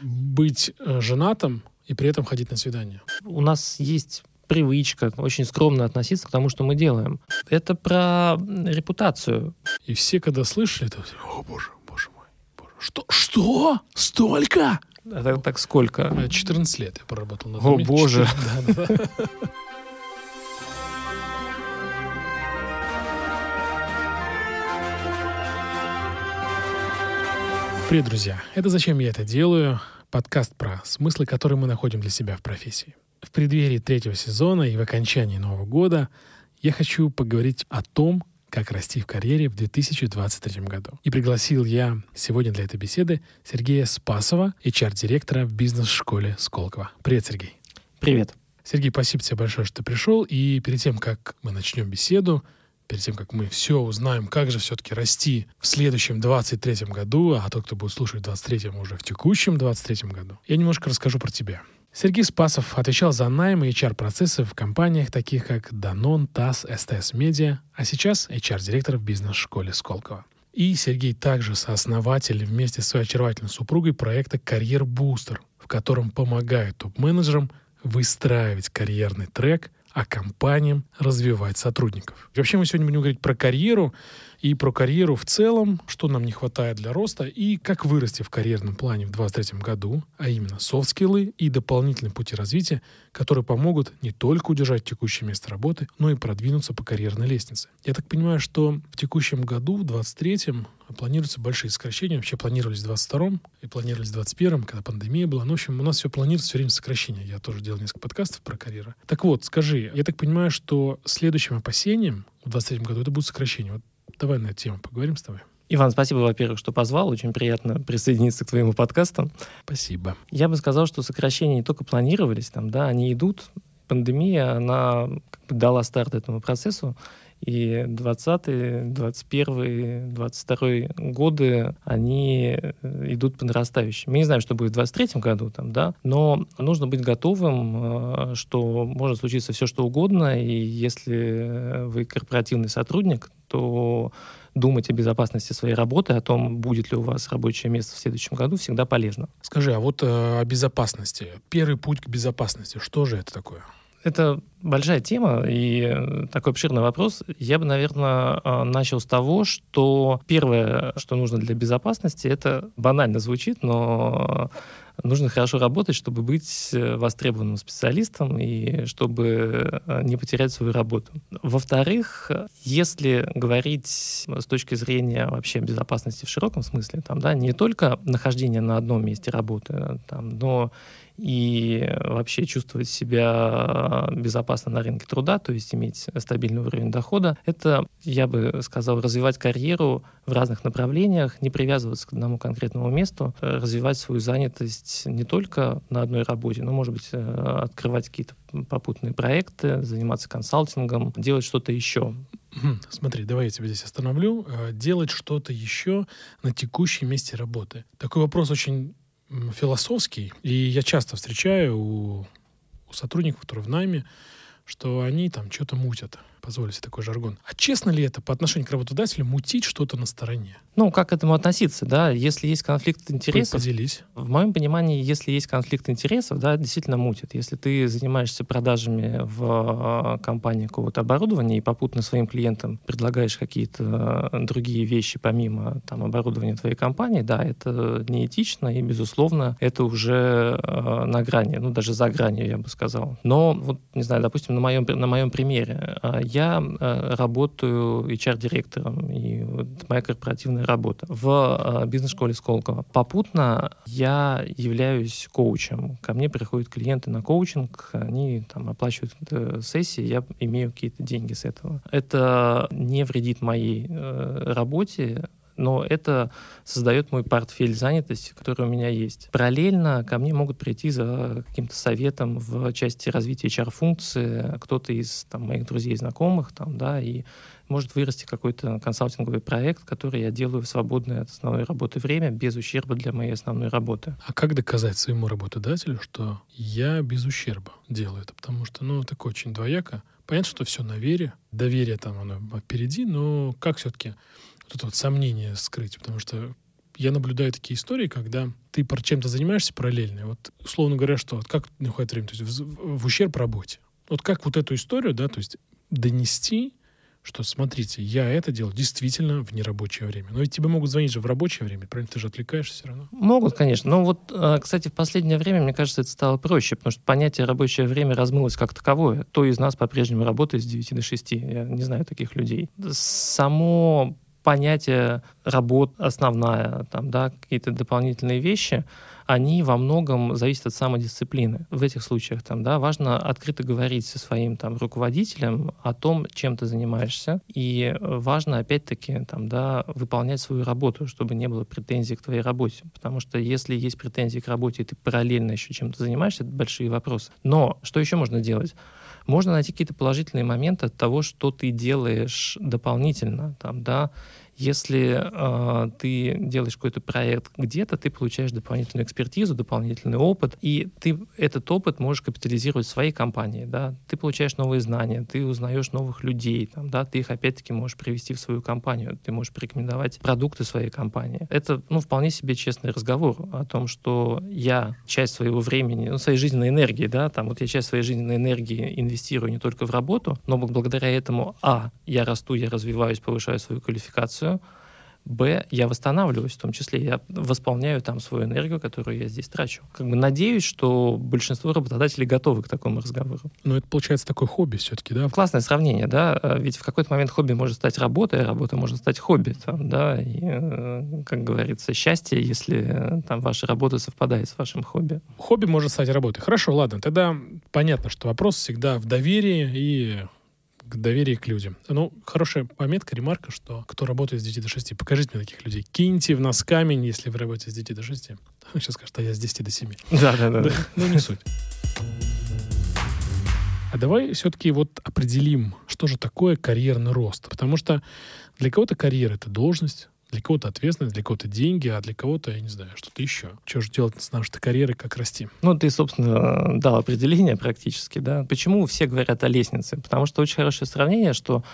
быть э, женатым и при этом ходить на свидание? У нас есть привычка очень скромно относиться к тому, что мы делаем. Это про репутацию. И все, когда слышали, то о боже, боже мой, боже, что, что, столько? А так, так сколько? 14 лет я проработал на О, доме. боже. 4, да, да, Привет, друзья! Это «Зачем я это делаю?» Подкаст про смыслы, которые мы находим для себя в профессии. В преддверии третьего сезона и в окончании Нового года я хочу поговорить о том, как расти в карьере в 2023 году. И пригласил я сегодня для этой беседы Сергея Спасова, HR-директора в бизнес-школе Сколково. Привет, Сергей. Привет. Сергей, спасибо тебе большое, что ты пришел. И перед тем, как мы начнем беседу, перед тем, как мы все узнаем, как же все-таки расти в следующем 23-м году, а тот, кто будет слушать в 23-м, уже в текущем 23-м году, я немножко расскажу про тебя. Сергей Спасов отвечал за найм и HR-процессы в компаниях, таких как Danone, ТАСС, СТС Медиа, а сейчас HR-директор в бизнес-школе Сколково. И Сергей также сооснователь вместе с своей очаровательной супругой проекта «Карьер Бустер», в котором помогает топ-менеджерам выстраивать карьерный трек, а компаниям развивать сотрудников. Вообще мы сегодня будем говорить про карьеру и про карьеру в целом, что нам не хватает для роста и как вырасти в карьерном плане в 2023 году, а именно софт-скиллы и дополнительные пути развития, которые помогут не только удержать текущее место работы, но и продвинуться по карьерной лестнице. Я так понимаю, что в текущем году, в 2023 планируются большие сокращения. Вообще планировались в 22 и планировались в 21 когда пандемия была. Ну, в общем, у нас все планируется все время сокращение. Я тоже делал несколько подкастов про карьеру. Так вот, скажи, я так понимаю, что следующим опасением в 23 году это будет сокращение. Вот давай на эту тему поговорим с тобой. Иван, спасибо, во-первых, что позвал. Очень приятно присоединиться к твоему подкасту. Спасибо. Я бы сказал, что сокращения не только планировались, там, да, они идут. Пандемия, она как бы дала старт этому процессу. И 20 21 22 годы, они э, идут по нарастающей. Мы не знаем, что будет в 23 году, там, да, но нужно быть готовым, э, что может случиться все, что угодно, и если вы корпоративный сотрудник, то думать о безопасности своей работы, о том, будет ли у вас рабочее место в следующем году, всегда полезно. Скажи, а вот э, о безопасности. Первый путь к безопасности, что же это такое? Это большая тема и такой обширный вопрос. Я бы, наверное, а, начал с того, что первое, что нужно для безопасности, это банально звучит, но нужно хорошо работать, чтобы быть востребованным специалистом и чтобы а, не потерять свою работу. Во-вторых, если говорить с точки зрения вообще безопасности в широком смысле, там, да, не только нахождение на одном месте работы, там, но и вообще чувствовать себя безопасно на рынке труда, то есть иметь стабильный уровень дохода, это, я бы сказал, развивать карьеру в разных направлениях, не привязываться к одному конкретному месту, развивать свою занятость не только на одной работе, но, может быть, э, открывать какие-то попутные проекты, заниматься консалтингом, делать что-то еще. Смотри, давай я тебя здесь остановлю. Э, делать что-то еще на текущем месте работы. Такой вопрос очень философский, и я часто встречаю у, у сотрудников, которые в найме, что они там что-то мутят позволю себе такой жаргон. А честно ли это по отношению к работодателю мутить что-то на стороне? Ну, как к этому относиться, да? Если есть конфликт интересов... Поделись. В моем понимании, если есть конфликт интересов, да, действительно мутит. Если ты занимаешься продажами в а, компании какого-то оборудования и попутно своим клиентам предлагаешь какие-то другие вещи помимо там, оборудования твоей компании, да, это неэтично и, безусловно, это уже э, на грани, ну, даже за гранью, я бы сказал. Но, вот, не знаю, допустим, на моем, на моем примере, я э, работаю HR-директором, и вот моя корпоративная работа в э, бизнес-школе Сколково. Попутно я являюсь коучем. Ко мне приходят клиенты на коучинг, они там оплачивают э, сессии, я имею какие-то деньги с этого. Это не вредит моей работе, но это создает мой портфель занятости, который у меня есть. Параллельно ко мне могут прийти за каким-то советом в части развития HR-функции кто-то из там, моих друзей и знакомых, там, да, и может вырасти какой-то консалтинговый проект, который я делаю в свободное от основной работы время, без ущерба для моей основной работы. А как доказать своему работодателю, что я без ущерба делаю это? Потому что, ну, такое очень двояко. Понятно, что все на вере, доверие там оно впереди, но как все-таки вот это вот сомнение скрыть, потому что я наблюдаю такие истории, когда ты чем-то занимаешься параллельно. Вот, условно говоря, что как не время, то есть в, в ущерб работе. Вот как вот эту историю, да, то есть донести что смотрите, я это делал действительно в нерабочее время. Но ведь тебе могут звонить же в рабочее время, правильно? Ты же отвлекаешься все равно. Могут, конечно. Но вот, э, кстати, в последнее время, мне кажется, это стало проще, потому что понятие рабочее время размылось как таковое. Кто из нас по-прежнему работает с 9 до 6? Я не знаю таких людей. Само понятие работ основная, там, да, какие-то дополнительные вещи, они во многом зависят от самодисциплины. В этих случаях там, да, важно открыто говорить со своим там, руководителем о том, чем ты занимаешься, и важно, опять-таки, там, да, выполнять свою работу, чтобы не было претензий к твоей работе. Потому что если есть претензии к работе, и ты параллельно еще чем-то занимаешься, это большие вопросы. Но что еще можно делать? Можно найти какие-то положительные моменты от того, что ты делаешь дополнительно, там, да, если э, ты делаешь какой-то проект где-то, ты получаешь дополнительную экспертизу, дополнительный опыт, и ты этот опыт можешь капитализировать в своей компании. Да? Ты получаешь новые знания, ты узнаешь новых людей, там, да? ты их опять-таки можешь привести в свою компанию, ты можешь порекомендовать продукты своей компании. Это ну, вполне себе честный разговор о том, что я часть своего времени, ну, своей жизненной энергии, да, там, вот я часть своей жизненной энергии инвестирую не только в работу, но благодаря этому, а, я расту, я развиваюсь, повышаю свою квалификацию, информацию, Б, я восстанавливаюсь, в том числе я восполняю там свою энергию, которую я здесь трачу. Как бы надеюсь, что большинство работодателей готовы к такому разговору. Но это получается такое хобби все-таки, да? Классное сравнение, да. А ведь в какой-то момент хобби может стать работой, а работа может стать хобби, там, да. И, э, как говорится, счастье, если э, там ваша работа совпадает с вашим хобби. Хобби может стать работой. Хорошо, ладно. Тогда понятно, что вопрос всегда в доверии и к доверию к людям. Ну, хорошая пометка, ремарка, что кто работает с 9 до 6, покажите мне таких людей. Киньте в нас камень, если вы работаете с 9 до 6. Сейчас скажет, а я с 10 до 7. Да, да, да. Ну, не суть. А давай все-таки вот определим, что же такое карьерный рост. Потому что для кого-то карьера — это должность, для кого-то ответственность, для кого-то деньги, а для кого-то, я не знаю, что-то еще. Что же делать с нашей карьерой, как расти? Ну, ты, собственно, дал определение практически, да. Почему все говорят о лестнице? Потому что очень хорошее сравнение, что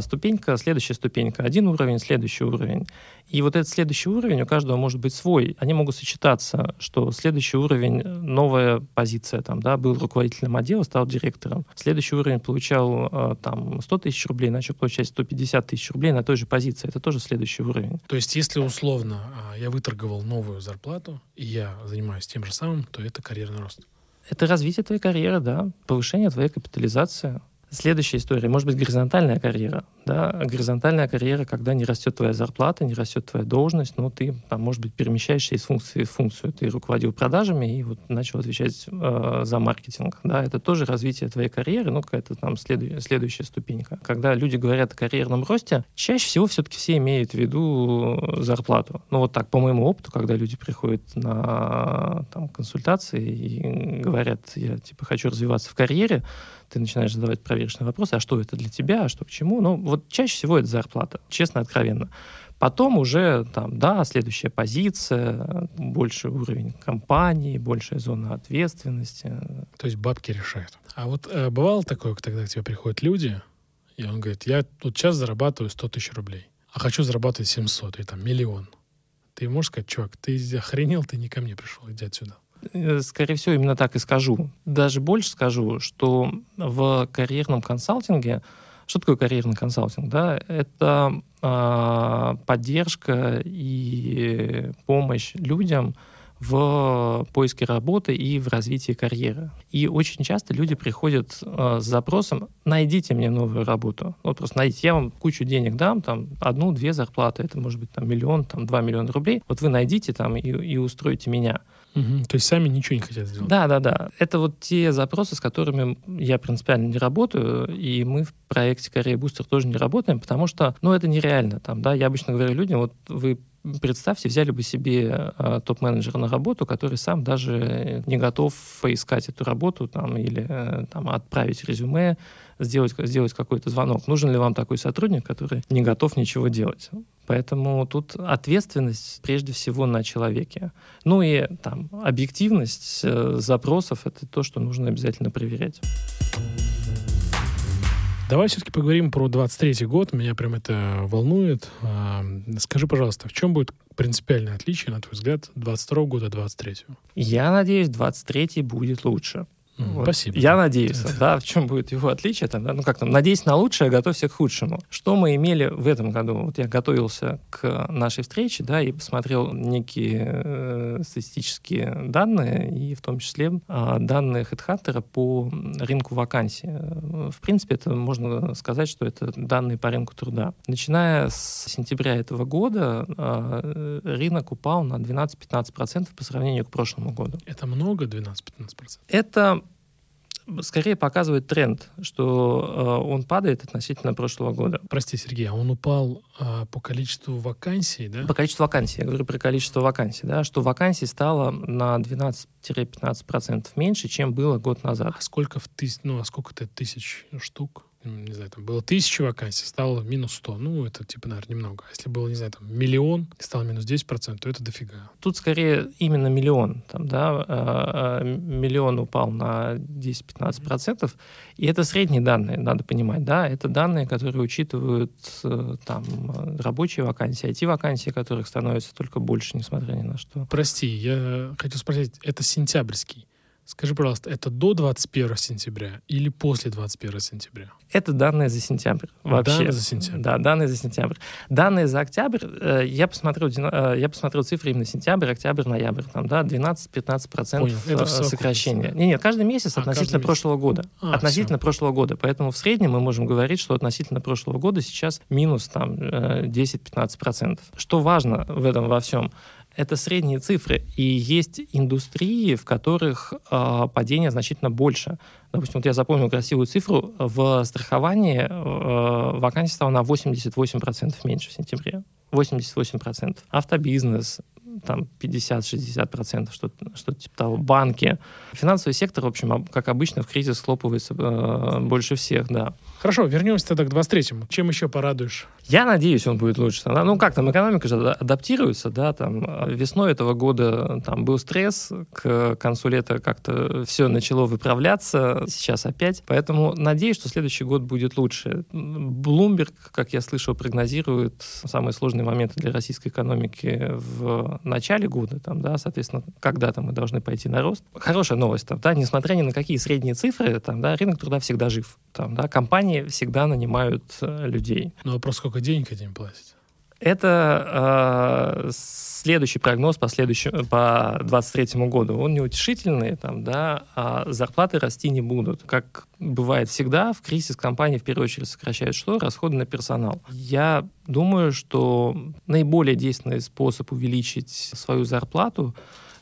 ступенька, следующая ступенька, один уровень, следующий уровень. И вот этот следующий уровень у каждого может быть свой. Они могут сочетаться, что следующий уровень, новая позиция, там, да, был руководителем отдела, стал директором. Следующий уровень получал а, там 100 тысяч рублей, начал получать 150 тысяч рублей на той же позиции. Это тоже следующий уровень. То есть, если условно а, я выторговал новую зарплату, и я занимаюсь тем же самым, то это карьерный рост. Это развитие твоей карьеры, да, повышение твоей капитализации. Следующая история, может быть, горизонтальная карьера. Да? Горизонтальная карьера, когда не растет твоя зарплата, не растет твоя должность, но ты, там, может быть, перемещаешься из функции в функцию. Ты руководил продажами и вот начал отвечать э, за маркетинг. Да? Это тоже развитие твоей карьеры, ну, какая-то там следу- следующая ступенька. Когда люди говорят о карьерном росте, чаще всего все-таки все имеют в виду зарплату. Ну, вот так, по моему опыту, когда люди приходят на там, консультации и говорят, я, типа, хочу развиваться в карьере, ты начинаешь задавать проверочные вопросы, а что это для тебя, а что к чему. Ну, вот чаще всего это зарплата, честно, откровенно. Потом уже там, да, следующая позиция, больший уровень компании, большая зона ответственности. То есть бабки решают. А вот э, бывало такое, когда к тебе приходят люди, и он говорит, я вот сейчас зарабатываю 100 тысяч рублей, а хочу зарабатывать 700 и там миллион. Ты можешь сказать, чувак, ты охренел, ты не ко мне пришел, иди отсюда. Э, скорее всего, именно так и скажу. Даже больше скажу, что в карьерном консалтинге что такое карьерный консалтинг? Да? Это э, поддержка и помощь людям в поиске работы и в развитии карьеры. И очень часто люди приходят э, с запросом «найдите мне новую работу». Вот просто найдите, я вам кучу денег дам, там одну-две зарплаты, это может быть там миллион, там два миллиона рублей, вот вы найдите там и, и устроите меня. Угу. То есть сами ничего не хотят сделать. Да, да, да. Это вот те запросы, с которыми я принципиально не работаю, и мы в проекте Корея Бустер тоже не работаем, потому что, ну, это нереально. Там, да, я обычно говорю людям, вот вы представьте, взяли бы себе э, топ-менеджера на работу, который сам даже не готов поискать эту работу там, или э, там, отправить резюме, сделать, сделать какой-то звонок. Нужен ли вам такой сотрудник, который не готов ничего делать? Поэтому тут ответственность прежде всего на человеке. Ну и там объективность э, запросов — это то, что нужно обязательно проверять. Давай все-таки поговорим про 23 год. Меня прям это волнует. А, скажи, пожалуйста, в чем будет принципиальное отличие, на твой взгляд, 22 года от 23 Я надеюсь, 23 будет лучше. Вот. Спасибо. Я надеюсь, да, в чем будет его отличие, там, да, ну как там, надеюсь на лучшее, готовься к худшему. Что мы имели в этом году? Вот я готовился к нашей встрече, да, и посмотрел некие э, статистические данные, и в том числе э, данные HeadHunter по рынку вакансий. В принципе, это можно сказать, что это данные по рынку труда. Начиная с сентября этого года э, рынок упал на 12-15% по сравнению к прошлому году. Это много 12-15%? Это скорее показывает тренд, что э, он падает относительно прошлого года. Прости, Сергей, а он упал э, по количеству вакансий, да? По количеству вакансий. Я говорю про количество вакансий, да, что вакансий стало на 12-15% меньше, чем было год назад. А сколько в тысяч, ну, а сколько это тысяч штук? Не знаю, там было тысяча вакансий, стало минус 100. Ну, это, типа, наверное, немного. А если было, не знаю, там миллион, и стало минус 10%, то это дофига. Тут скорее именно миллион. Там, да, а, а, миллион упал на 10-15%. И это средние данные, надо понимать, да. Это данные, которые учитывают э, там рабочие вакансии, IT-вакансии, которых становится только больше, несмотря ни на что. Прости, я хочу спросить, это сентябрьский Скажи, пожалуйста, это до 21 сентября или после 21 сентября? Это данные за сентябрь. Вообще. Данные за сентябрь. Да, данные за сентябрь. Данные за октябрь, э, я, посмотрел, э, я посмотрел цифры именно сентябрь, октябрь, ноябрь. Там, да, 12-15% Понял. Это э, сокращения. Нет, нет, каждый месяц а, относительно каждый прошлого месяц. года. А, относительно все. прошлого года. Поэтому в среднем мы можем говорить, что относительно прошлого года сейчас минус там 10-15%. Что важно в этом во всем? Это средние цифры. И есть индустрии, в которых э, падение значительно больше. Допустим, вот я запомнил красивую цифру. В страховании э, вакансий стало на 88% меньше в сентябре. 88%. Автобизнес, там 50-60%, что-то что типа того, банки. Финансовый сектор, в общем, как обычно, в кризис схлопывается э, больше всех, да. Хорошо, вернемся тогда к 23-му. Чем еще порадуешь? Я надеюсь, он будет лучше. Ну, как там, экономика же адаптируется, да, там, весной этого года там был стресс, к концу лета как-то все начало выправляться, сейчас опять. Поэтому надеюсь, что следующий год будет лучше. Bloomberg, как я слышал, прогнозирует самые сложные моменты для российской экономики в начале года, там, да, соответственно, когда-то мы должны пойти на рост. Хорошая новость, там, да, несмотря ни на какие средние цифры, там, да, рынок труда всегда жив. Там, да, компании всегда нанимают э, людей. Но вопрос, сколько денег этим платить? Это э, следующий прогноз по, следующему, по 2023 году. Он неутешительный, там, да, а зарплаты расти не будут. Как бывает всегда, в кризис компании в первую очередь сокращают что? Расходы на персонал. Я думаю, что наиболее действенный способ увеличить свою зарплату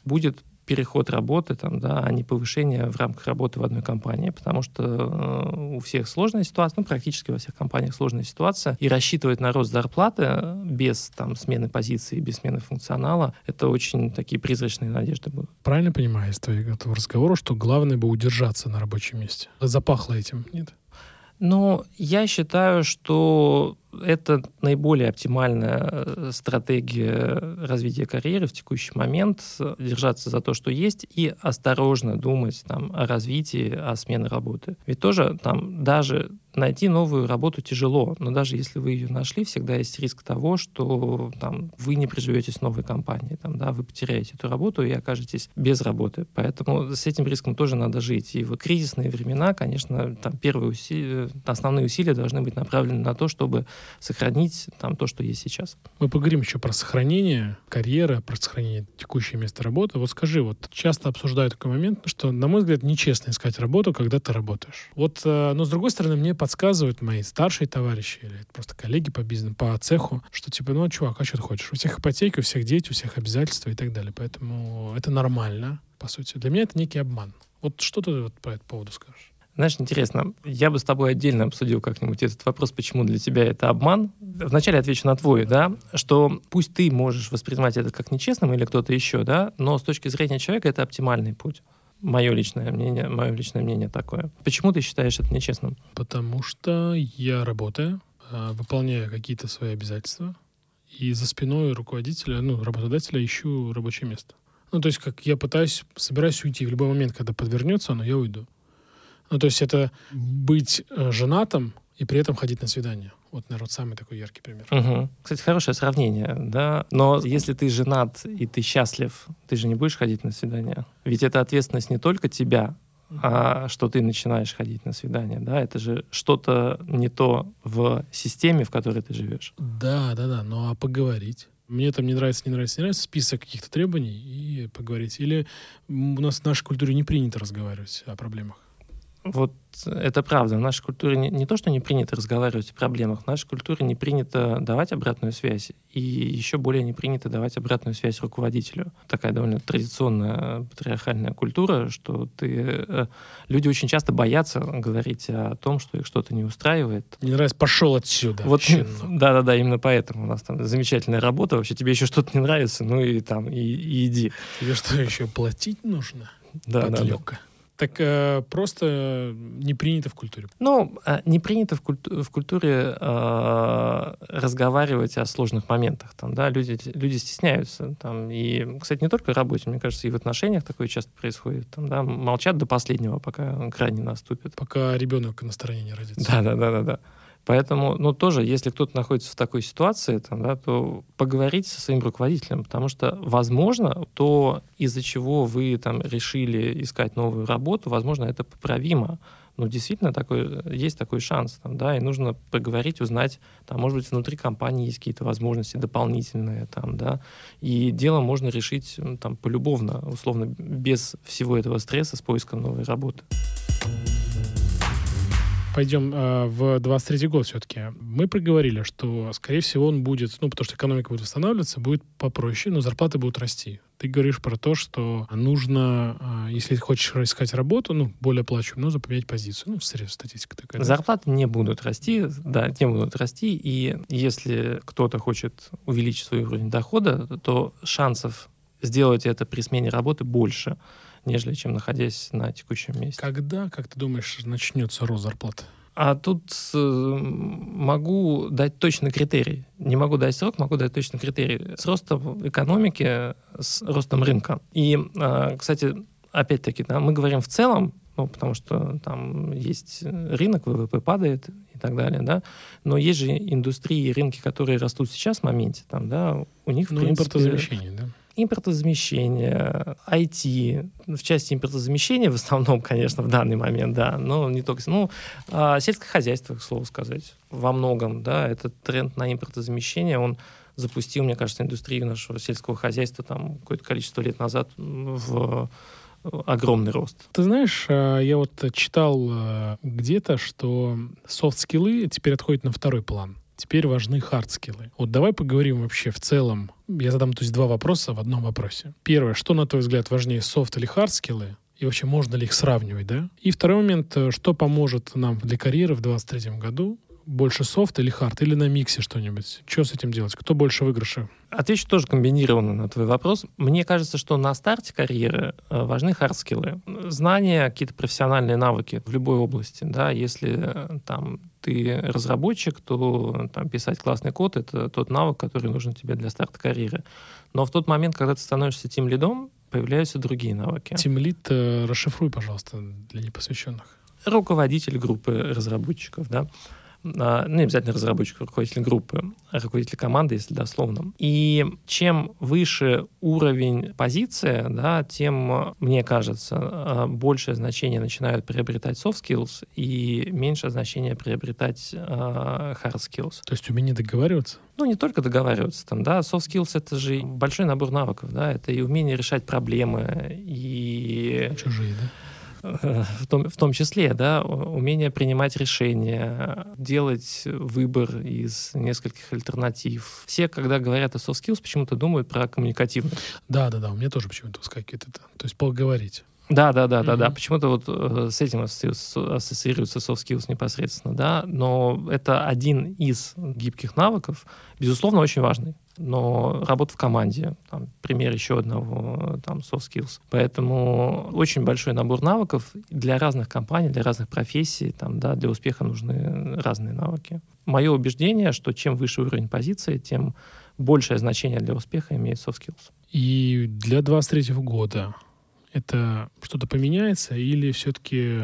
будет переход работы, там, да, а не повышение в рамках работы в одной компании, потому что э, у всех сложная ситуация, ну, практически во всех компаниях сложная ситуация, и рассчитывать на рост зарплаты без там, смены позиции, без смены функционала, это очень такие призрачные надежды будут. Правильно понимаю из твоего разговора, что главное бы удержаться на рабочем месте? Запахло этим, нет? Ну, я считаю, что это наиболее оптимальная э, стратегия развития карьеры в текущий момент, держаться за то, что есть, и осторожно думать там, о развитии, о смене работы. Ведь тоже там даже найти новую работу тяжело, но даже если вы ее нашли, всегда есть риск того, что там, вы не приживетесь в новой компании, там, да, вы потеряете эту работу и окажетесь без работы. Поэтому с этим риском тоже надо жить. И в кризисные времена, конечно, там первые усилия, основные усилия должны быть направлены на то, чтобы сохранить там то, что есть сейчас. Мы поговорим еще про сохранение карьеры, про сохранение текущего места работы. Вот скажи, вот часто обсуждают такой момент, что, на мой взгляд, нечестно искать работу, когда ты работаешь. Вот, э, но с другой стороны, мне подсказывают мои старшие товарищи или просто коллеги по бизнесу, по цеху, что типа, ну, чувак, а что ты хочешь? У всех ипотеки, у всех дети, у всех обязательства и так далее. Поэтому это нормально, по сути. Для меня это некий обман. Вот что ты вот по этому поводу скажешь? Знаешь, интересно, я бы с тобой отдельно обсудил как-нибудь этот вопрос, почему для тебя это обман. Вначале отвечу на твой, да, что пусть ты можешь воспринимать это как нечестным или кто-то еще, да, но с точки зрения человека это оптимальный путь. Мое личное мнение, мое личное мнение такое. Почему ты считаешь это нечестным? Потому что я работаю, а, выполняю какие-то свои обязательства, и за спиной руководителя, ну, работодателя ищу рабочее место. Ну, то есть, как я пытаюсь, собираюсь уйти в любой момент, когда подвернется оно, я уйду. Ну, то есть это быть э, женатым и при этом ходить на свидание. Вот, наверное, вот самый такой яркий пример. Угу. Кстати, хорошее сравнение, да. Но если ты женат и ты счастлив, ты же не будешь ходить на свидание. Ведь это ответственность не только тебя, а что ты начинаешь ходить на свидание, да, это же что-то не то в системе, в которой ты живешь. Да, да, да, ну а поговорить? Мне там не нравится, не нравится, не нравится, список каких-то требований и поговорить. Или у нас в нашей культуре не принято разговаривать о проблемах. Вот это правда. В нашей культуре не, не то, что не принято разговаривать о проблемах, в нашей культуре не принято давать обратную связь. И еще более не принято давать обратную связь руководителю. Такая довольно традиционная патриархальная культура, что ты... Э, люди очень часто боятся говорить о том, что их что-то не устраивает. Не нравится, пошел отсюда. Вот, да-да-да, именно поэтому у нас там замечательная работа. Вообще тебе еще что-то не нравится, ну и там, и, и иди. Тебе что, еще платить нужно? Да, Подлёка. да, да. Так э, просто не принято в культуре. Ну, э, не принято в, культу в культуре э, разговаривать о сложных моментах. Там, да, люди, люди стесняются. Там, и, кстати, не только в работе, мне кажется, и в отношениях такое часто происходит. Там, да, молчат до последнего, пока крайне наступит. Пока ребенок на стороне не родится. Да, да, да, да, да. Поэтому, ну, тоже, если кто-то находится в такой ситуации, там, да, то поговорить со своим руководителем, потому что, возможно, то, из-за чего вы там решили искать новую работу, возможно, это поправимо. Ну, действительно, такой, есть такой шанс, там, да, и нужно поговорить, узнать, там, может быть, внутри компании есть какие-то возможности дополнительные, там, да, и дело можно решить, там, полюбовно, условно, без всего этого стресса с поиском новой работы пойдем э, в 23 год все-таки. Мы проговорили, что, скорее всего, он будет, ну, потому что экономика будет восстанавливаться, будет попроще, но зарплаты будут расти. Ты говоришь про то, что нужно, э, если хочешь искать работу, ну, более оплачиваемую, нужно поменять позицию. Ну, в среднем статистика такая. Зарплаты не будут расти, да, не будут расти, и если кто-то хочет увеличить свой уровень дохода, то шансов сделать это при смене работы больше нежели чем находясь на текущем месте. Когда, как ты думаешь, начнется рост зарплат? А тут э, могу дать точный критерий. Не могу дать срок, могу дать точный критерий. С ростом экономики, с ростом рынка. И, э, кстати, опять-таки, да, мы говорим в целом, ну, потому что там есть рынок, ВВП падает и так далее, да, но есть же индустрии и рынки, которые растут сейчас в моменте, там, да, у них, в ну, принципе... импортозамещение, да? Импортозамещение, IT, в части импортозамещения в основном, конечно, в данный момент, да, но не только, ну, а, сельское хозяйство, к слову сказать, во многом, да, этот тренд на импортозамещение, он запустил, мне кажется, индустрию нашего сельского хозяйства там какое-то количество лет назад в огромный рост. Ты знаешь, а, я вот читал а, где-то, что soft skill ы теперь отходят на второй план. Теперь важны hard skill ы. Вот давай поговорим вообще в целом. Я задам то есть два вопроса в одном вопросе. Первое, что на твой взгляд важнее, софт или hard skill ы? И вообще можно ли их сравнивать, да? И второй момент, э, что поможет нам для карьеры в 2023 году? Больше софт или hard, или на миксе что-нибудь? Что с этим делать? Кто больше в выигрыше? Отвечу тоже комбинированно на твой вопрос. Мне кажется, что на старте карьеры э, важны hard skill ы. Знания, какие-то профессиональные навыки в любой области. Да? Если э, там ты разработчик, то там, писать классный код — это тот навык, который нужен тебе для старта карьеры. Но в тот момент, когда ты становишься team lead ом, появляются другие навыки. Team lead э, расшифруй, пожалуйста, для непосвященных. Руководитель группы разработчиков, да. А, ну, не обязательно разработчик, руководитель группы, а руководитель команды, если дословно. И чем выше уровень позиции, да, тем, мне кажется, а, большее значение начинают приобретать soft skills и меньшее значение приобретать hard skills. То есть умение договариваться? Ну, не только договариваться, там, да, soft skills — это же большой набор навыков, да, это и умение решать проблемы, и... Чужие, да? В том, в том числе, да, умение принимать решения, делать выбор из нескольких альтернатив. Все, когда говорят о soft skills, почему-то думают про коммуникативность. Да, да, да, у меня тоже почему-то выскакивает это. То есть поговорить. Да, да, да, mm-hmm. да, да. Почему-то вот э, с этим ассоциируется soft skills непосредственно, да. Но это один из гибких навыков, безусловно, очень важный но работа в команде, там, пример еще одного там, soft skills. Поэтому очень большой набор навыков для разных компаний, для разных профессий, там, да, для успеха нужны разные навыки. Мое убеждение, что чем выше уровень позиции, тем большее значение для успеха имеет soft skills. И для 23 года это что-то поменяется или все-таки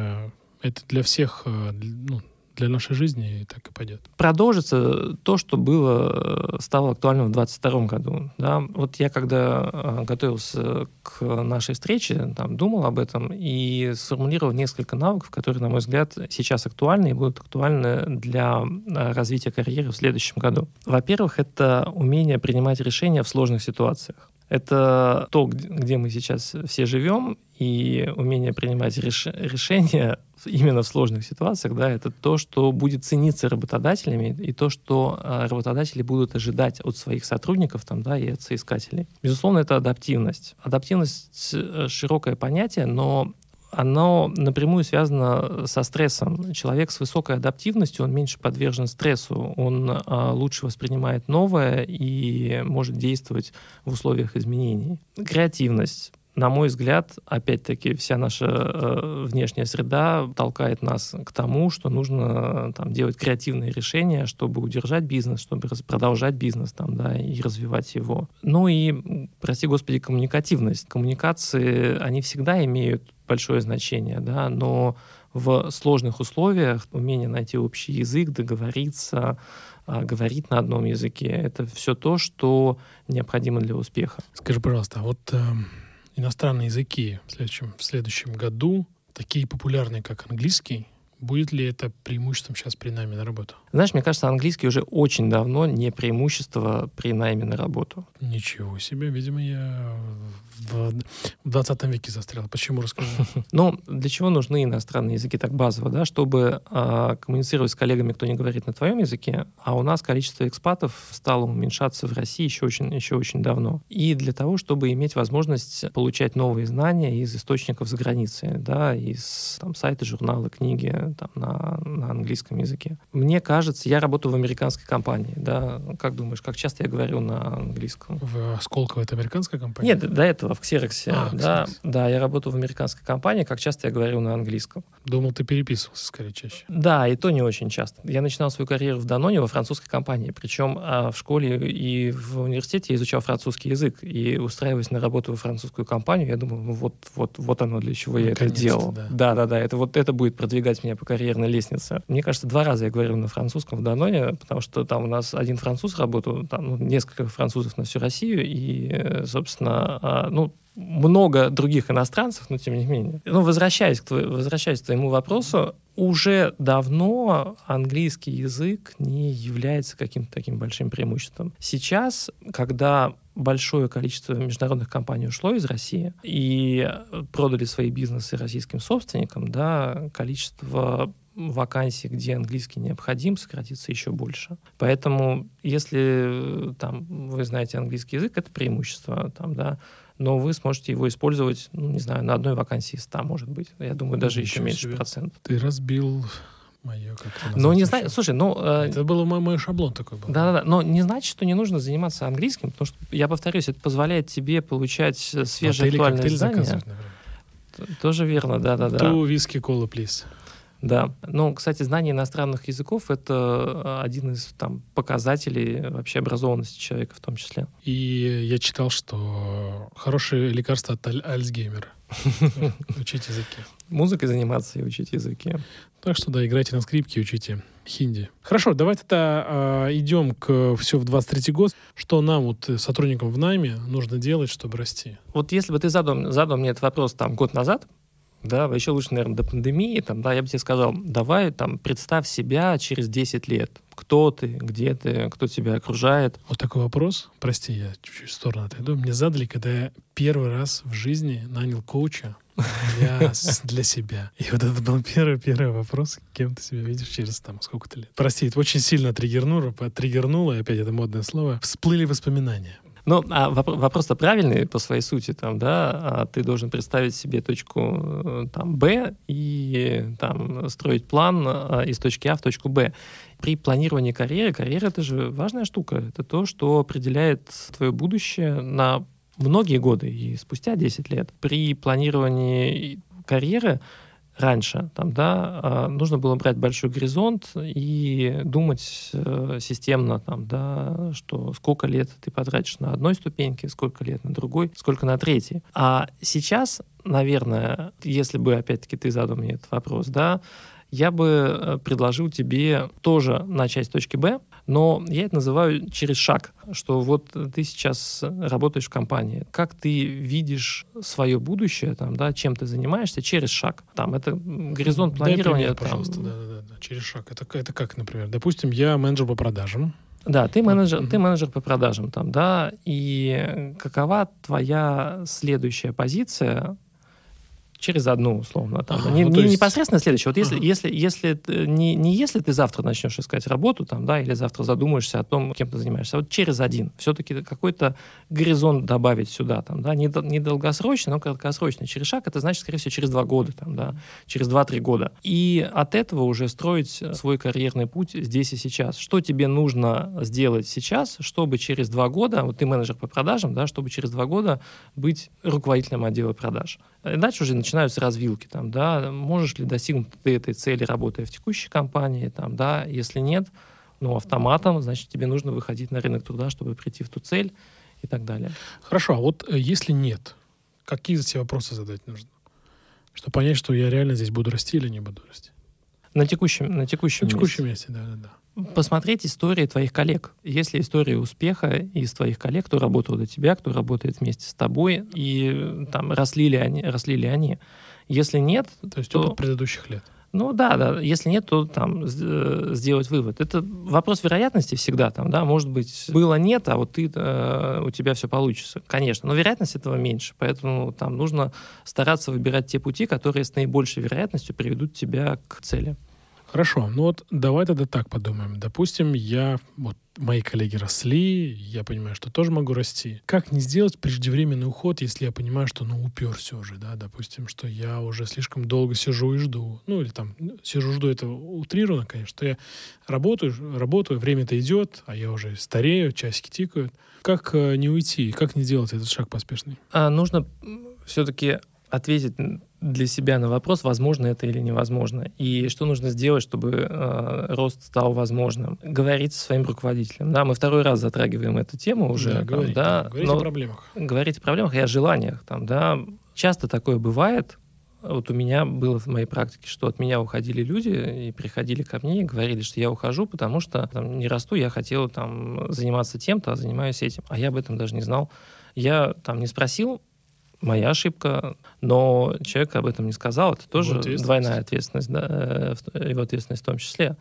это для всех, ну, для нашей жизни и так и пойдет. Продолжится то, что было, стало актуальным в 2022 году. Да? Вот я когда э, готовился к нашей встрече, там, думал об этом и сформулировал несколько навыков, которые, на мой взгляд, сейчас актуальны и будут актуальны для э, развития карьеры в следующем году. Во-первых, это умение принимать решения в сложных ситуациях. Это то, где мы сейчас все живем, и умение принимать реш решения именно в сложных ситуациях, да, это то, что будет цениться работодателями, и то, что а, работодатели будут ожидать от своих сотрудников там, да, и от соискателей. Безусловно, это адаптивность. Адаптивность — широкое понятие, но оно напрямую связано со стрессом. Человек с высокой адаптивностью, он меньше подвержен стрессу, он а, лучше воспринимает новое и может действовать в условиях изменений. Креативность на мой взгляд, опять-таки, вся наша э, внешняя среда толкает нас к тому, что нужно там, делать креативные решения, чтобы удержать бизнес, чтобы продолжать бизнес там, да, и развивать его. Ну и, прости господи, коммуникативность. Коммуникации, они всегда имеют большое значение, да, но в сложных условиях умение найти общий язык, договориться, а, говорить на одном языке, это все то, что необходимо для успеха. Скажи, пожалуйста, а вот э, иностранные языки в следующем, в следующем году, такие популярные, как английский, Будет ли это преимуществом сейчас при найме на работу? Знаешь, мне кажется, английский уже очень давно не преимущество при найме на работу. Ничего себе, видимо, я в 20 веке застрял. Почему расскажи? Ну, для чего нужны иностранные языки так базово, да? Чтобы э, коммуницировать с коллегами, кто не говорит на твоем языке, а у нас количество экспатов стало уменьшаться в России еще очень, еще очень давно. И для того, чтобы иметь возможность получать новые знания из источников за границей, да, из там, сайта, журнала, книги там, на, на английском языке. Мне кажется, я работаю в американской компании, да, как думаешь, как часто я говорю на английском? В Сколково это американская компания? Нет, до этого в Ксероксе, а, да, Xerox. да, я работаю в американской компании, как часто я говорю на английском. Думал, ты переписывался скорее чаще. Да, и то не очень часто. Я начинал свою карьеру в Даноне во французской компании, причем а в школе и в университете я изучал французский язык, и устраиваясь на работу во французскую компанию, я думал, ну вот, вот, вот оно для чего я это делал. Да. да, да, да, это вот это будет продвигать меня по карьерной лестнице. Мне кажется, два раза я говорил на французском в Даноне, потому что там у нас один француз работал, там ну, несколько французов на всю Россию, и, собственно, а, ну, много других иностранцев, но тем не менее. Ну, возвращаясь к, твой, возвращаясь к твоему вопросу, уже давно английский язык не является каким-то таким большим преимуществом. Сейчас, когда большое количество международных компаний ушло из России и продали свои бизнесы российским собственникам, да, количество вакансий, где английский необходим, сократится еще больше. Поэтому, если там, вы знаете английский язык, это преимущество. Там, да, но вы сможете его использовать, ну, не знаю, на одной вакансии 100, может быть. Я думаю, даже Ничего еще меньше себе. процент. Ты разбил мое как Ну, не знаю, слушай, ну... Э, это был мой, мой шаблон такой был. Да-да-да, но не значит, что не нужно заниматься английским, потому что, я повторюсь, это позволяет тебе получать свежие актуальные знания. Тоже верно, да-да-да. Ту виски кола, плиз. Да. Ну, кстати, знание иностранных языков — это э, один из там, показателей вообще образованности человека в том числе. И я читал, что хорошее лекарство от аль- Альцгеймера. Учить языки. Музыкой заниматься и учить языки. Так что, да, играйте на скрипке, учите хинди. Хорошо, давайте тогда э, идем к все в 23 год. Что нам, вот сотрудникам в найме, нужно делать, чтобы расти? Вот если бы ты задал, задал мне этот вопрос там год назад, да, еще лучше, наверное, до пандемии, там, да, я бы тебе сказал, давай, там, представь себя через 10 лет. Кто ты, где ты, кто тебя окружает. Вот такой вопрос, прости, я чуть-чуть в сторону отойду, мне задали, когда я первый раз в жизни нанял коуча для, для себя. И вот это был первый-первый вопрос, кем ты себя видишь через там сколько-то лет. Прости, это очень сильно триггернуло, триггернуло, опять это модное слово. Всплыли воспоминания. Ну, а вопрос-то правильный по своей сути, там, да, а ты должен представить себе точку э, там Б и там строить план а, из точки А в точку Б. При планировании карьеры, карьера это же важная штука, это то, что определяет твое будущее на многие годы и спустя 10 лет. При планировании карьеры раньше, там, да, а, нужно было брать большой горизонт и думать э, системно, там, да, что сколько лет ты потратишь на одной ступеньке, сколько лет на другой, сколько на третьей. А сейчас, наверное, если бы, опять-таки, ты задал мне этот вопрос, да, я бы э, предложил тебе тоже начать с точки Б, но я это называю через шаг, что вот ты сейчас работаешь в компании, как ты видишь свое будущее, там, да, чем ты занимаешься через шаг. Там это горизонт планирования. Дай пример, пожалуйста, там... да, да, да, через шаг. Это, это как, например, допустим, я менеджер по продажам, да, ты менеджер, ты менеджер по продажам там, да, и какова твоя следующая позиция через одну, условно. Там, ага, не, ну, не есть... непосредственно следующее. Вот если, ага. если, если не, не если ты завтра начнешь искать работу, там, да, или завтра задумаешься о том, кем ты занимаешься, а вот через один. Все-таки какой-то горизонт добавить сюда, там, да, не, не долгосрочный, но краткосрочный. Через шаг это значит, скорее всего, через два года, там, да, через два-три года. И от этого уже строить свой карьерный путь здесь и сейчас. Что тебе нужно сделать сейчас, чтобы через два года, вот ты менеджер по продажам, да, чтобы через два года быть руководителем отдела продаж. И дальше уже начинаются развилки, там, да, можешь ли достигнуть ты этой цели, работая в текущей компании, там, да, если нет, ну, автоматом, значит, тебе нужно выходить на рынок труда, чтобы прийти в ту цель и так далее. Хорошо, а вот э, если нет, какие за тебе вопросы задать нужно? Чтобы понять, что я реально здесь буду расти или не буду расти. На текущем, на текущем, на текущем месте. месте, да, да, да посмотреть истории твоих коллег. Если история успеха из твоих коллег, кто работал до тебя, кто работает вместе с тобой, и там росли ли они, росли ли они. Если нет, то есть то... опыт предыдущих лет. Ну да, да. Если нет, то там э, сделать вывод. Это вопрос вероятности всегда там, да. Может быть, было нет, а вот ты э, у тебя все получится. Конечно, но вероятность этого меньше. Поэтому там нужно стараться выбирать те пути, которые с наибольшей вероятностью приведут тебя к цели. Хорошо, ну вот давай тогда так подумаем. Допустим, я, вот мои коллеги росли, я понимаю, что тоже могу расти. Как не сделать преждевременный уход, если я понимаю, что, ну, уперся уже, да, допустим, что я уже слишком долго сижу и жду. Ну, или там, сижу, жду, это утрировано, конечно, что я работаю, работаю, время-то идет, а я уже старею, часики тикают. Как э, не уйти, как не сделать этот шаг поспешный? А, нужно все-таки ответить для себя на вопрос, возможно это или невозможно, и что нужно сделать, чтобы э, рост стал возможным. Говорить со своим руководителем. Да, мы второй раз затрагиваем эту тему уже. Да, там, говорить, да, говорить о проблемах. Говорить о проблемах и о желаниях. Там, да. Часто такое бывает. Вот у меня было в моей практике, что от меня уходили люди и приходили ко мне и говорили, что я ухожу, потому что там, не расту, я хотел там, заниматься тем-то, а занимаюсь этим. А я об этом даже не знал. Я там не спросил, моя ошибка, но человек об этом не сказал. Это тоже ответственность. двойная ответственность, да, э, его ответственность в том числе.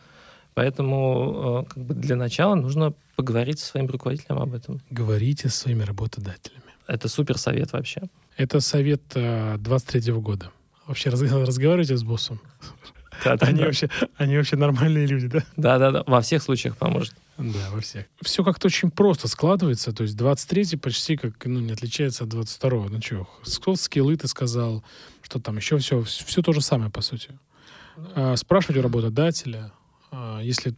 Поэтому э, как бы для начала нужно поговорить со своим руководителем об этом. Говорите со своими работодателями. Это супер совет вообще. Это совет 23 -го года. Вообще разговаривайте с боссом. Да, да, они, да. Вообще, они вообще нормальные люди, да? Да, да, да. Во всех случаях поможет. Да, во всех. Все как-то очень просто складывается. То есть 23-й почти как, ну, не отличается от 22-го. Ну что, скиллы ты сказал, что там еще все, все то же самое, по сути. А, спрашивать у работодателя, а, если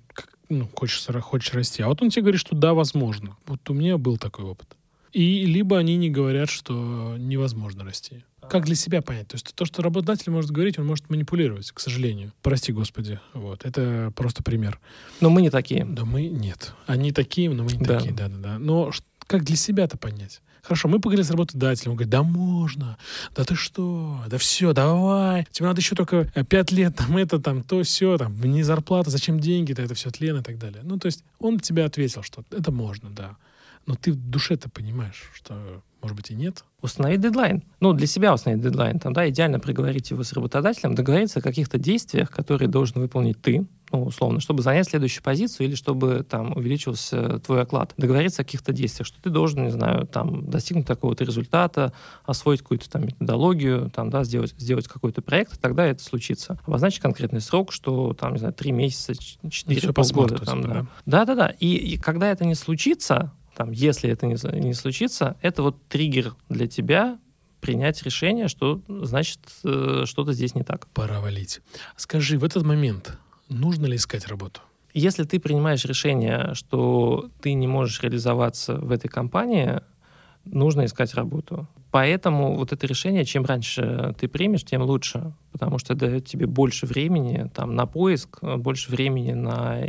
ну, хочешь, хочешь расти. А вот он тебе говорит, что да, возможно. Вот у меня был такой опыт. И либо они не говорят, что невозможно расти. Как для себя понять? То есть то, что работодатель может говорить, он может манипулировать, к сожалению. Прости, Господи. Вот. Это просто пример. Но мы не такие. Да мы нет. Они такие, но мы не да. такие. Да-да-да. Но как для себя-то понять? Хорошо, мы поговорили с работодателем, он говорит, да можно, да ты что, да все, давай, тебе надо еще только э, пять лет, там это, там то, все, там, не зарплата, зачем деньги-то, это все тлен и так далее. Ну, то есть он тебе ответил, что это можно, да. Но ты в душе-то понимаешь, что, может быть, и нет. Установить дедлайн. Ну, для себя установить дедлайн. Там, да, идеально приговорить его с работодателем, договориться о каких-то действиях, которые должен выполнить ты, ну, условно, чтобы занять следующую позицию или чтобы там увеличился твой оклад. Договориться о каких-то действиях, что ты должен, не знаю, там, достигнуть такого-то результата, освоить какую-то там методологию, там, да, сделать, сделать какой-то проект, тогда это случится. Обозначить конкретный срок, что там, не знаю, три месяца, четыре полгода. Там, да. да, да, да. И, и когда это не случится, там, если это не, не случится, это вот триггер для тебя принять решение, что значит э, что-то здесь не так. Пора валить. Скажи, в этот момент нужно ли искать работу? Если ты принимаешь решение, что ты не можешь реализоваться в этой компании, нужно искать работу. Поэтому вот это решение, чем раньше ты примешь, тем лучше, потому что дает тебе больше времени там, на поиск, больше времени на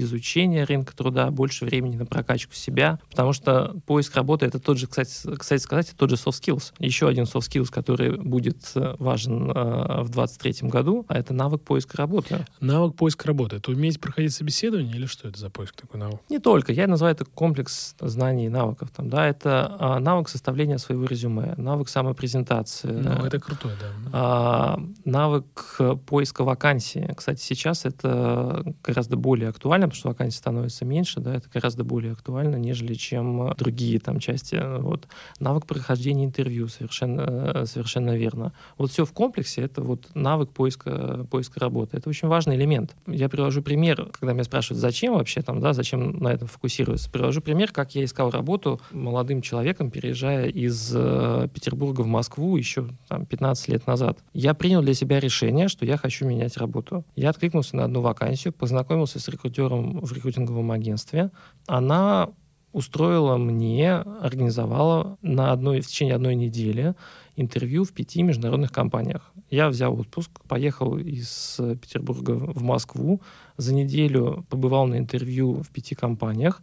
изучения рынка труда, больше времени на прокачку себя, потому что поиск работы — это тот же, кстати, кстати сказать, тот же soft skills. Еще один soft skills, который будет э, важен э, в 2023 году, а это навык поиска работы. Навык поиска работы. Это уметь проходить собеседование или что это за поиск такой навык? Не только. Я называю это комплекс знаний и навыков. Там, да, это а, навык составления своего резюме, навык самопрезентации. Ну, это крутой, да. А, навык поиска вакансии. Кстати, сейчас это гораздо более актуально, потому что вакансий становится меньше, да, это гораздо более актуально, нежели чем другие там части. Вот. Навык прохождения интервью, совершенно, совершенно верно. Вот все в комплексе, это вот навык поиска, поиска работы. Это очень важный элемент. Я привожу пример, когда меня спрашивают, зачем вообще там, да, зачем на этом фокусироваться. Привожу пример, как я искал работу молодым человеком, переезжая из э, Петербурга в Москву еще там, 15 лет назад. Я принял для себя решение, что я хочу менять работу. Я откликнулся на одну вакансию, познакомился с рекрутером в рекрутинговом агентстве. Она устроила мне, организовала на одной, в течение одной недели интервью в пяти международных компаниях. Я взял отпуск, поехал из Петербурга в Москву, за неделю побывал на интервью в пяти компаниях,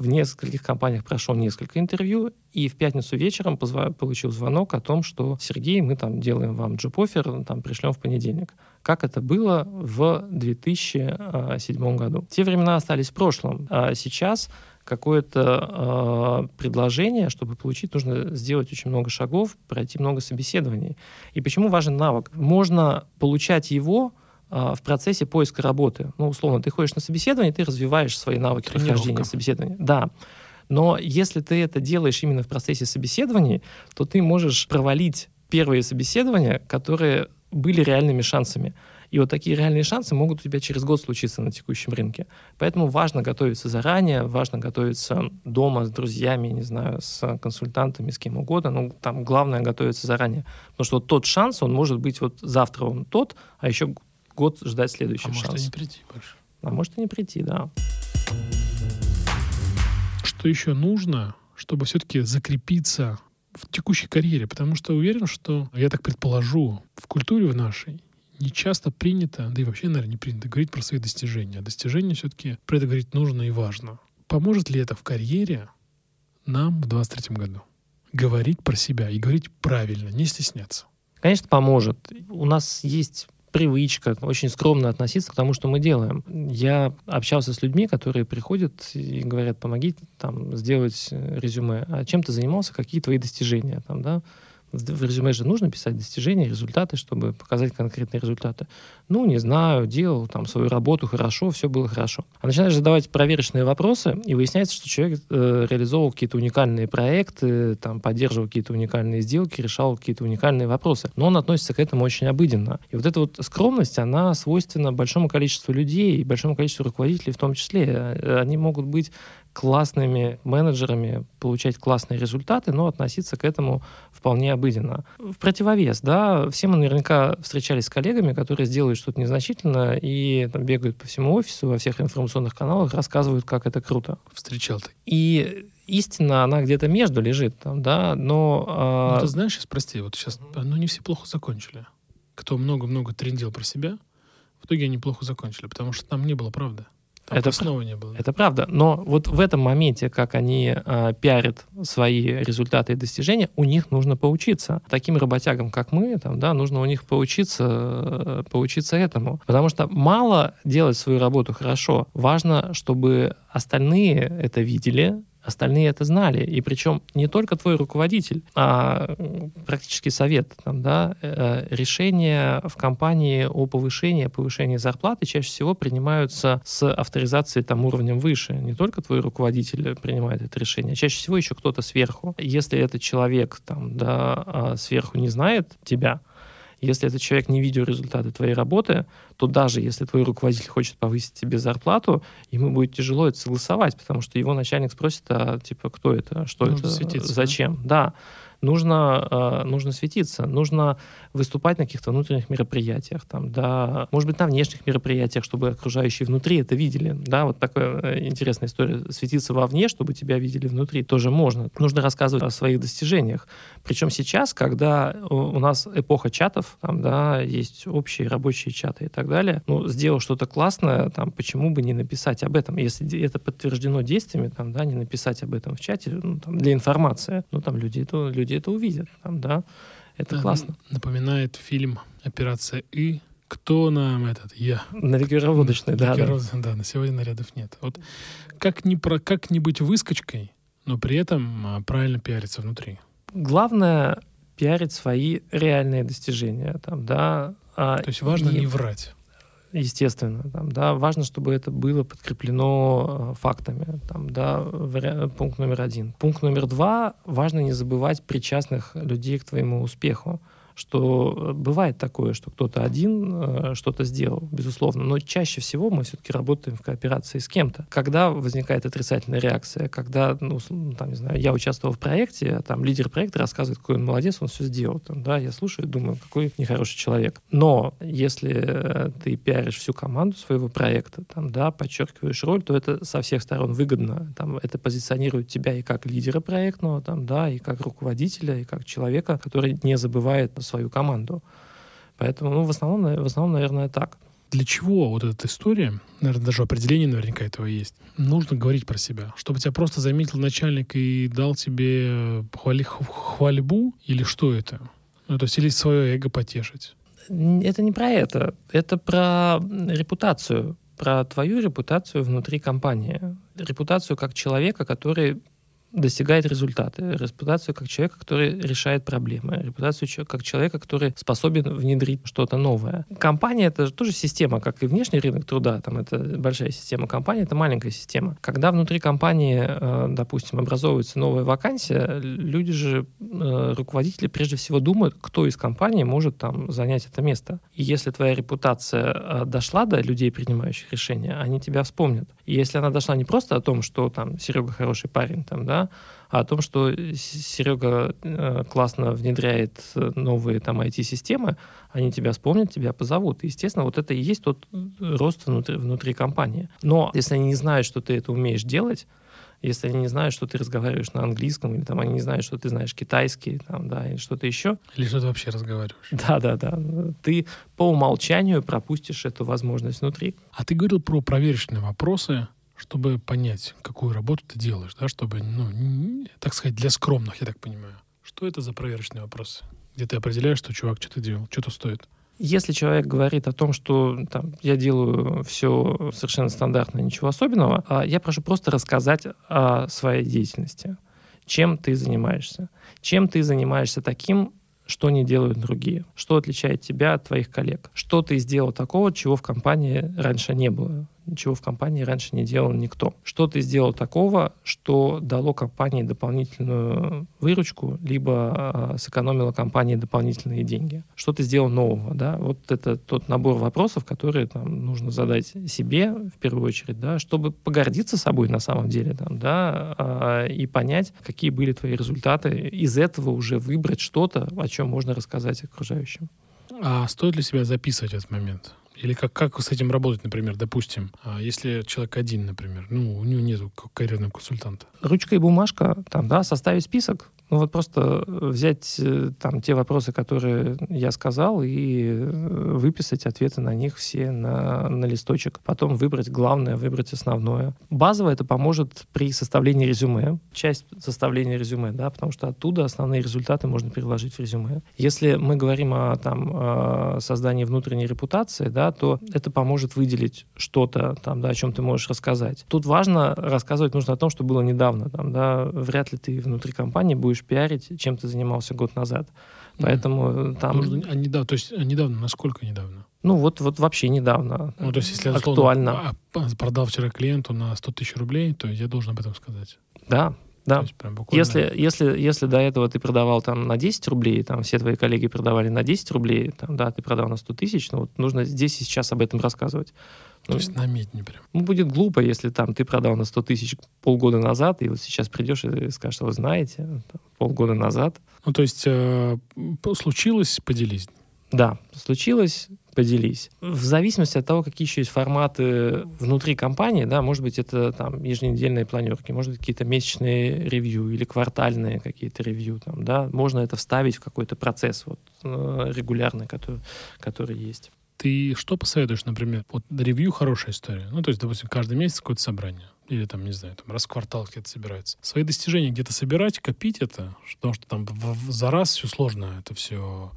в нескольких компаниях прошел несколько интервью, и в пятницу вечером позва- получил звонок о том, что Сергей, мы там делаем вам джоп-офер, там пришлем в понедельник. Как это было в 2007 году. Те времена остались в прошлом. А сейчас какое-то э, предложение, чтобы получить, нужно сделать очень много шагов, пройти много собеседований. И почему важен навык? Можно получать его в процессе поиска работы. Ну, условно, ты ходишь на собеседование, ты развиваешь свои навыки прохождения собеседования. Да. Но если ты это делаешь именно в процессе собеседований, то ты можешь провалить первые собеседования, которые были реальными шансами. И вот такие реальные шансы могут у тебя через год случиться на текущем рынке. Поэтому важно готовиться заранее, важно готовиться дома с друзьями, не знаю, с консультантами, с кем угодно. Ну, там главное готовиться заранее. Потому что вот тот шанс, он может быть вот завтра он тот, а еще год ждать следующий а шанс. может и не прийти больше. А может и не прийти, да. Что еще нужно, чтобы все-таки закрепиться в текущей карьере? Потому что уверен, что, я так предположу, в культуре в нашей не часто принято, да и вообще, наверное, не принято говорить про свои достижения. А достижения все-таки про это говорить нужно и важно. Поможет ли это в карьере нам в 23 году? Говорить про себя и говорить правильно, не стесняться. Конечно, поможет. У нас есть привычка очень скромно относиться к тому, что мы делаем. Я общался с людьми, которые приходят и говорят, помогите там сделать резюме. А чем ты занимался, какие твои достижения там, да? В резюме же нужно писать достижения, результаты, чтобы показать конкретные результаты. Ну, не знаю, делал там свою работу хорошо, все было хорошо. А начинаешь задавать проверочные вопросы, и выясняется, что человек э, реализовывал какие-то уникальные проекты, там, поддерживал какие-то уникальные сделки, решал какие-то уникальные вопросы. Но он относится к этому очень обыденно. И вот эта вот скромность, она свойственна большому количеству людей и большому количеству руководителей в том числе. Э, они могут быть классными менеджерами, получать классные результаты, но относиться к этому вполне обыденно. В противовес, да, все мы наверняка встречались с коллегами, которые сделают что-то незначительное и там, бегают по всему офису, во всех информационных каналах, рассказывают, как это круто. Встречал ты. И истина, она где-то между лежит, там, да, но... А... Ну, ты знаешь, сейчас, прости, вот сейчас, ну, не все плохо закончили. Кто много-много трендил про себя, в итоге они плохо закончили, потому что там не было правды. Это снова не было. Это правда. Но вот в этом моменте, как они э, пиарят свои результаты и достижения, у них нужно поучиться. Таким работягам, как мы, там, да, нужно у них поучиться, э, поучиться этому. Потому что мало делать свою работу хорошо. Важно, чтобы остальные это видели, Остальные это знали. И причем не только твой руководитель, а практически совет. Там, да, э, решения в компании о повышении, повышении зарплаты чаще всего принимаются с авторизацией там, уровнем выше. Не только твой руководитель принимает это решение, а чаще всего еще кто-то сверху. Если этот человек там, да, а сверху не знает тебя, если этот человек не видел результаты твоей работы, то даже если твой руководитель хочет повысить тебе зарплату, ему будет тяжело это согласовать, потому что его начальник спросит, а типа, кто это, что Нужно это, светиться, зачем, да? да. Нужно, э, нужно светиться, нужно выступать на каких-то внутренних мероприятиях, там, да, может быть, на внешних мероприятиях, чтобы окружающие внутри это видели, да, вот такая э, интересная история. Светиться вовне, чтобы тебя видели внутри, тоже можно. Нужно рассказывать о своих достижениях. Причем сейчас, когда у нас эпоха чатов, там, да, есть общие рабочие чаты и так далее, ну, сделал что-то классное, там, почему бы не написать об этом? Если это подтверждено действиями, там, да, не написать об этом в чате, ну, там, для информации, ну, там, люди это, люди это увидят, там, да, это да, классно. Напоминает фильм «Операция И», кто нам этот? Я. Навигироводочный, да, да. Да, на сегодня нарядов нет. Вот как не, про, как не быть выскочкой, но при этом а, правильно пиариться внутри? Главное пиарить свои реальные достижения. Там, да, а, То есть важно и, не врать. Естественно, там, да, важно, чтобы это было подкреплено э, фактами. Там, да, пункт номер один. Пункт номер два. Важно не забывать причастных людей к твоему успеху что э, бывает такое, что кто-то один э, что-то сделал, безусловно, но чаще всего мы все-таки работаем в кооперации с кем-то. Когда возникает отрицательная реакция, когда, ну, там, не знаю, я участвовал в проекте, а там лидер проекта рассказывает, какой он молодец, он все сделал, там, да, я слушаю думаю, какой нехороший человек. Но если э, ты пиаришь всю команду своего проекта, там, да, подчеркиваешь роль, то это со всех сторон выгодно. Там, это позиционирует тебя и как лидера проектного, там, да, и как руководителя, и как человека, который не забывает свою команду. Поэтому, ну, в основном, в основном, наверное, так. Для чего вот эта история, наверное, даже определение наверняка этого есть, нужно говорить про себя? Чтобы тебя просто заметил начальник и дал тебе хвали, хвальбу? Или что это? Ну, то есть или свое эго потешить? Это не про это. Это про репутацию про твою репутацию внутри компании. Репутацию как человека, который достигает результаты, репутацию как человека, который решает проблемы, репутацию как человека, который способен внедрить что-то новое. Компания — это же тоже система, как и внешний рынок труда, там это большая система. Компания — это маленькая система. Когда внутри компании, э, допустим, образовывается новая вакансия, люди же, э, руководители прежде всего думают, кто из компании может там занять это место. И если твоя репутация э, дошла до людей, принимающих решения, они тебя вспомнят. И если она дошла не просто о том, что там Серега хороший парень, там, да, а о том, что Серега э, классно внедряет новые там IT-системы, они тебя вспомнят, тебя позовут. И, естественно, вот это и есть тот рост внутри, внутри компании. Но если они не знают, что ты это умеешь делать, если они не знают, что ты разговариваешь на английском, или там они не знают, что ты знаешь китайский, там, да, или что-то еще. Или что ты вообще разговариваешь. Да, да, да. Ты по умолчанию пропустишь эту возможность внутри. А ты говорил про проверочные вопросы, чтобы понять, какую работу ты делаешь, да, чтобы, ну, так сказать, для скромных, я так понимаю. Что это за проверочные вопросы? Где ты определяешь, что чувак что то делал, что-то стоит? Если человек говорит о том, что там, я делаю все совершенно стандартно, ничего особенного, а я прошу просто рассказать о своей деятельности. Чем ты занимаешься? Чем ты занимаешься таким, что не делают другие? Что отличает тебя от твоих коллег? Что ты сделал такого, чего в компании раньше не было? Чего в компании раньше не делал никто. Что ты сделал такого, что дало компании дополнительную выручку, либо э, сэкономило компании дополнительные деньги? Что ты сделал нового? Да? Вот это тот набор вопросов, которые там, нужно задать себе в первую очередь, да, чтобы погордиться собой на самом деле там, да, э, и понять, какие были твои результаты. Из этого уже выбрать что-то, о чем можно рассказать окружающим. А стоит ли себя записывать в этот момент? Или как, как с этим работать, например, допустим, а, если человек один, например, ну, у него нет карьерного консультанта? Ручка и бумажка, там, да, составить список, ну вот просто взять э, там те вопросы, которые я сказал, и э, выписать ответы на них все на, на листочек. Потом выбрать главное, выбрать основное. Базово это поможет при составлении резюме. Часть составления резюме, да, потому что оттуда основные результаты можно переложить в резюме. Если мы говорим о, там, о создании внутренней репутации, да, то это поможет выделить что-то, там, да, о чем ты можешь рассказать. Тут важно рассказывать нужно о том, что было недавно. Там, да, вряд ли ты внутри компании будешь будешь пиарить, чем ты занимался год назад. Поэтому mm. там... Нужно, а недавно, то есть а недавно, насколько недавно? Ну, вот, вот вообще недавно. Ну, то есть, если актуально. Я продал вчера клиенту на 100 тысяч рублей, то я должен об этом сказать. Да, Да. Буквально... Если, если, если до этого ты продавал там на 10 рублей, там все твои коллеги продавали на 10 рублей, там, да, ты продал на 100 тысяч, ну вот нужно здесь и сейчас об этом рассказывать. То ну, есть на медне прям. Ну, будет глупо, если там ты продал на 100 тысяч полгода назад, и вот сейчас придешь и скажешь, что вы знаете, там, полгода назад. Ну, то есть э, случилось, поделись. Да, случилось, поделись. В зависимости от того, какие еще есть форматы внутри компании, да, может быть, это там еженедельные планерки, может быть, какие-то месячные ревью или квартальные какие-то ревью, там, да, можно это вставить в какой-то процесс вот, э, регулярный, который, который есть. Ты что посоветуешь, например? Вот ревью хорошая история. Ну, то есть, допустим, каждый месяц какое-то собрание. Или там, не знаю, там раз в квартал где-то собирается. Свои достижения где-то собирать, копить это, потому что там в, в, за раз все сложно это все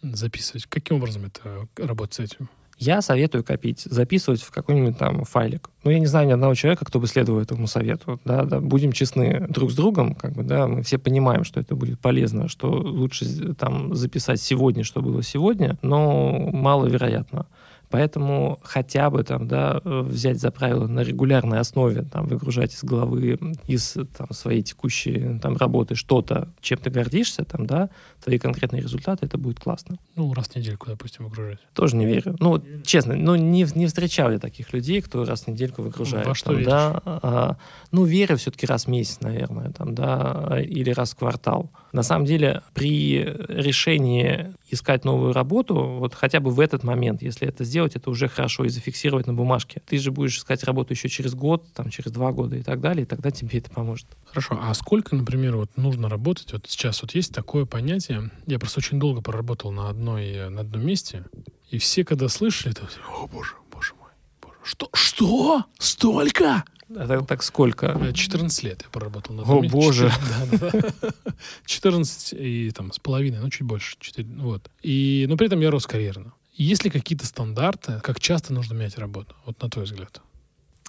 записывать. Каким образом это работать с этим? Я советую копить, записывать в какой-нибудь там файлик. Ну, я не знаю ни одного человека, кто бы следовал этому совету. Да, да, будем честны друг с другом, как бы, да, мы все понимаем, что это будет полезно, что лучше там записать сегодня, что было сегодня, но маловероятно. Поэтому хотя бы там, да, взять за правило на регулярной основе, там, выгружать из головы, из там, своей текущей там, работы что-то, чем ты гордишься, там, да, твои конкретные результаты, это будет классно. Ну, раз в недельку, допустим, выгружать. Тоже не верю. Ну, честно, ну, не, не встречал я таких людей, кто раз в недельку выгружает. Во что там, да, а, Ну, верю все-таки раз в месяц, наверное, там, да, или раз в квартал. На самом деле, при решении искать новую работу, вот хотя бы в этот момент, если это сделать, это уже хорошо и зафиксировать на бумажке. Ты же будешь искать работу еще через год, там, через два года и так далее, и тогда тебе это поможет. Хорошо. А сколько, например, вот нужно работать? Вот сейчас вот есть такое понятие. Я просто очень долго проработал на одной, на одном месте, и все, когда слышали, то о, боже, боже мой, боже, что, что? Столько? А так, так сколько? 14 лет я проработал на О, месте. боже. 14, да, да. 14 и там с половиной, ну, чуть больше. 4, вот. И, но при этом я рос карьерно. Есть ли какие-то стандарты, как часто нужно менять работу? Вот на твой взгляд.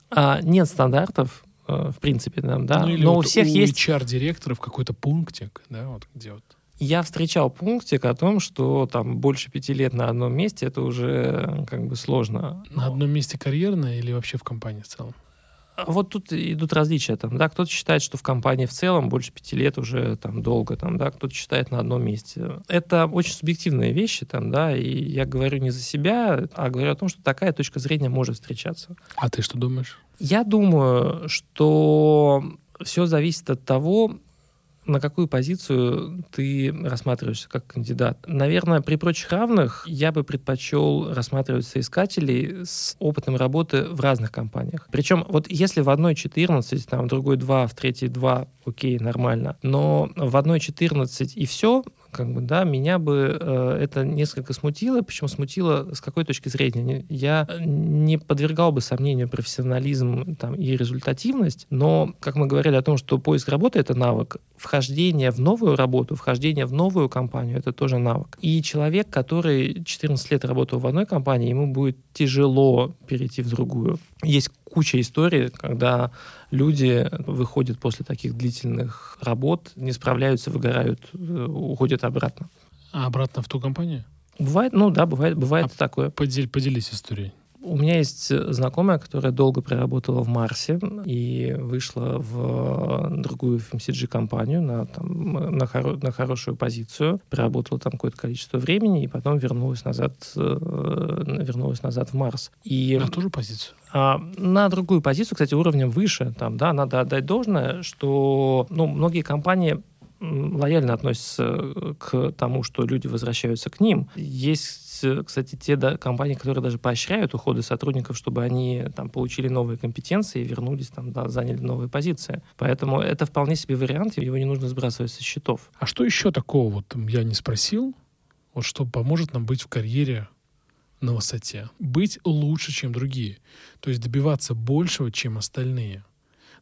А, нет стандартов, э, в принципе, там, да. Ну, или но вот у всех у есть... HR-директора в какой-то пунктик, да, вот где вот я встречал пунктик о том, что там больше пяти лет на одном месте это уже как бы сложно. На одном месте карьерно или вообще в компании в целом? Вот тут идут различия. Там, да, кто-то считает, что в компании в целом больше пяти лет уже там, долго, там, да, кто-то считает на одном месте. Это очень субъективные вещи, там, да, и я говорю не за себя, а говорю о том, что такая точка зрения может встречаться. А ты что думаешь? Я думаю, что все зависит от того, на какую позицию ты рассматриваешься как кандидат? Наверное, при прочих равных я бы предпочел рассматривать соискателей с опытом работы в разных компаниях. Причем вот если в одной 14, там, в другой 2, в третьей 2, окей, нормально. Но в одной 14 и все, как бы, да, меня бы э, это несколько смутило, причем смутило с какой точки зрения. Я не подвергал бы сомнению профессионализм там, и результативность, но, как мы говорили о том, что поиск работы — это навык, вхождение в новую работу, вхождение в новую компанию — это тоже навык. И человек, который 14 лет работал в одной компании, ему будет тяжело перейти в другую. Есть куча историй, когда люди выходят после таких длительных работ, не справляются, выгорают, э, уходят обратно. А обратно в ту компанию? Бывает, ну да, бывает, бывает а такое. Подель, поделись историей. У меня есть знакомая, которая долго проработала в Марсе и вышла в другую FMCG-компанию на, там, на, хоро на хорошую позицию, проработала там какое-то количество времени и потом вернулась назад, э, вернулась назад в Марс. И, на ту же позицию? А, на другую позицию, кстати, уровнем выше. Там, да, надо отдать должное, что ну, многие компании лояльно относятся к тому, что люди возвращаются к ним. Есть, кстати, те да, компании, которые даже поощряют уходы сотрудников, чтобы они там, получили новые компетенции и вернулись, там, да, заняли новые позиции. Поэтому это вполне себе вариант, его не нужно сбрасывать со счетов. А что еще такого, вот я не спросил, вот что поможет нам быть в карьере на высоте? Быть лучше, чем другие. То есть добиваться большего, чем остальные.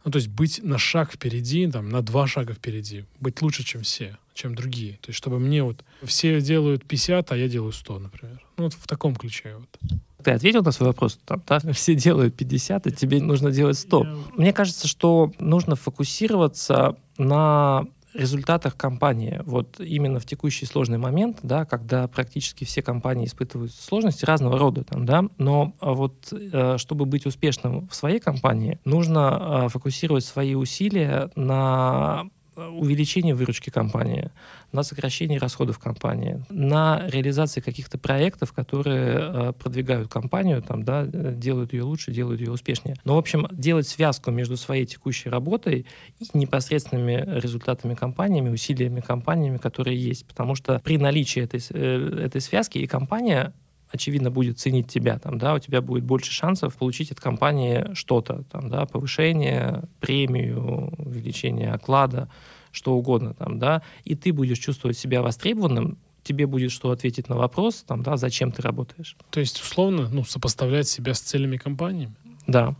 Ну, то есть быть на шаг впереди, там, на два шага впереди, быть лучше, чем все, чем другие. То есть чтобы мне вот все делают 50, а я делаю 100, например. Ну, вот в таком ключе вот. Ты ответил на свой вопрос, там, да? Все делают 50, а тебе нужно делать 100. Я... Мне кажется, что нужно фокусироваться на результатах компании. Вот именно в текущий сложный момент, да, когда практически все компании испытывают сложности разного рода, там, да, но а, вот э, чтобы быть успешным в своей компании, нужно фокусировать свои усилия на увеличение выручки компании, на сокращение расходов компании, на реализации каких-то проектов, которые э, продвигают компанию, там, да, делают ее лучше, делают ее успешнее. Но, в общем, делать связку между своей текущей работой и непосредственными результатами компаниями, усилиями компаниями, которые есть. Потому что при наличии этой, э, этой связки и компания очевидно, будет ценить тебя, там, да, у тебя будет больше шансов получить от компании что-то, там, да, повышение, премию, увеличение оклада, что угодно, там, да, и ты будешь чувствовать себя востребованным, тебе будет что ответить на вопрос, там, да, зачем ты работаешь. То есть, условно, ну, сопоставлять себя с целями компании? Да.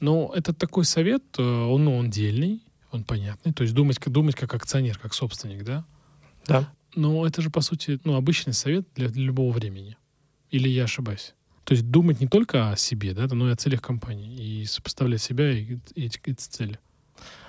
Но это такой совет, э, он, ну, он дельный, он понятный, то есть думать, думать как акционер, как собственник, да? Да. Но это же, по сути, ну, обычный совет для, для любого времени. Или я ошибаюсь? То есть думать не только о себе, да, но и о целях компании, и сопоставлять себя и, и эти, эти цели.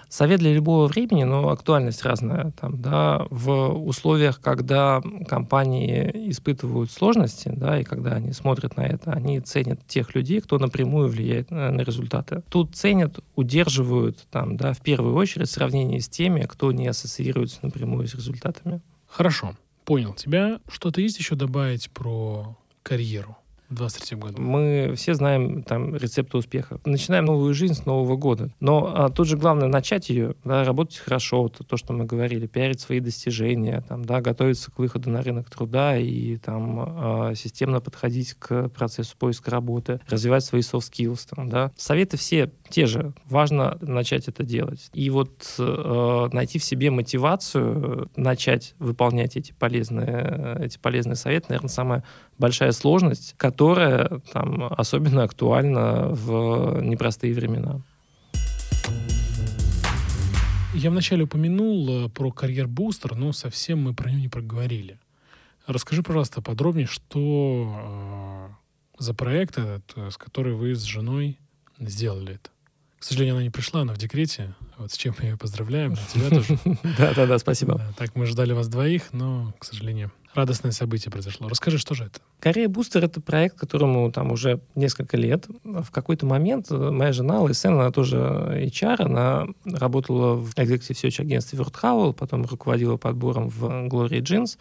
Совет для любого времени, но актуальность разная. Там, да, в условиях, когда компании испытывают сложности, да, и когда они смотрят на это, они ценят тех людей, кто напрямую влияет на, на результаты. Тут ценят, удерживают там, да, в первую очередь в сравнении с теми, кто не ассоциируется напрямую с результатами. Хорошо, понял тебя. Что-то есть еще добавить про карьеру? в 23 году? Мы все знаем там рецепты успеха. Начинаем новую жизнь с Нового года. Но а, тут же главное начать ее, да, работать хорошо, вот, то, что мы говорили, пиарить свои достижения, там, да, готовиться к выходу на рынок труда и там а, системно подходить к процессу поиска работы, развивать свои soft skills. Там, да. Советы все те же. Важно начать это делать. И вот э, найти в себе мотивацию, начать выполнять эти полезные, эти полезные советы, наверное, самая большая сложность, которая там особенно актуальна в непростые времена. Я вначале упомянул э, про карьер-бустер, но совсем мы про него не проговорили. Расскажи, пожалуйста, подробнее, что э, за проект этот, э, с которой вы с женой сделали это. К сожалению, она не пришла, она в декрете. Вот с чем мы ее поздравляем, тебя тоже. Да-да-да, спасибо. Так мы ждали вас двоих, но, к сожалению, радостное событие произошло. Расскажи, что же это? Корея Бустер — это проект, которому там уже несколько лет. В какой-то момент моя жена, Лайсен, она тоже HR, она работала в Executive Search агентстве Wordhowl, потом руководила подбором в Glory Jeans.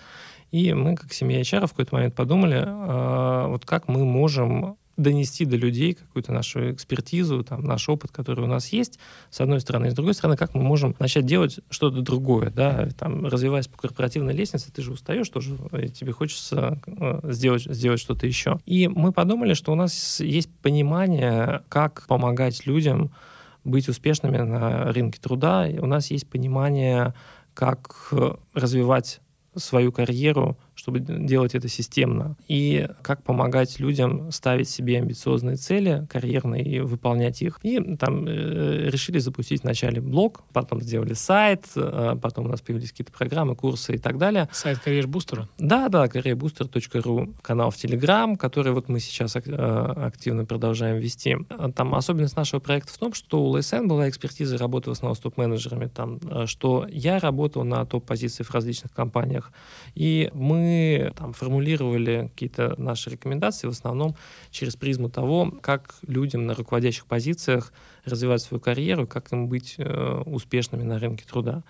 И мы, как семья HR, в какой-то момент подумали, вот как мы можем донести до людей какую-то нашу экспертизу, там, наш опыт, который у нас есть, с одной стороны. И с другой стороны, как мы можем начать делать что-то другое, да, там, развиваясь по корпоративной лестнице, ты же устаешь тоже, и тебе хочется э, сделать, сделать что-то еще. И мы подумали, что у нас есть понимание, как помогать людям быть успешными на рынке труда. У нас есть понимание, как развивать свою карьеру чтобы делать это системно. И как помогать людям ставить себе амбициозные цели карьерные и выполнять их. И там э, решили запустить вначале блог, потом сделали сайт, э, потом у нас появились какие-то программы, курсы и так далее. Сайт Карьер Бустера? Да, да, карьербустер.ру, канал в Телеграм, который вот мы сейчас ак- э, активно продолжаем вести. Там особенность нашего проекта в том, что у ЛСН была экспертиза работы в основном с топ-менеджерами, там, э, что я работал на топ-позициях в различных компаниях, и мы там формулировали какие-то наши рекомендации в основном через призму того, как людям на руководящих позициях развивать свою карьеру, как им быть э, успешными на рынке труда.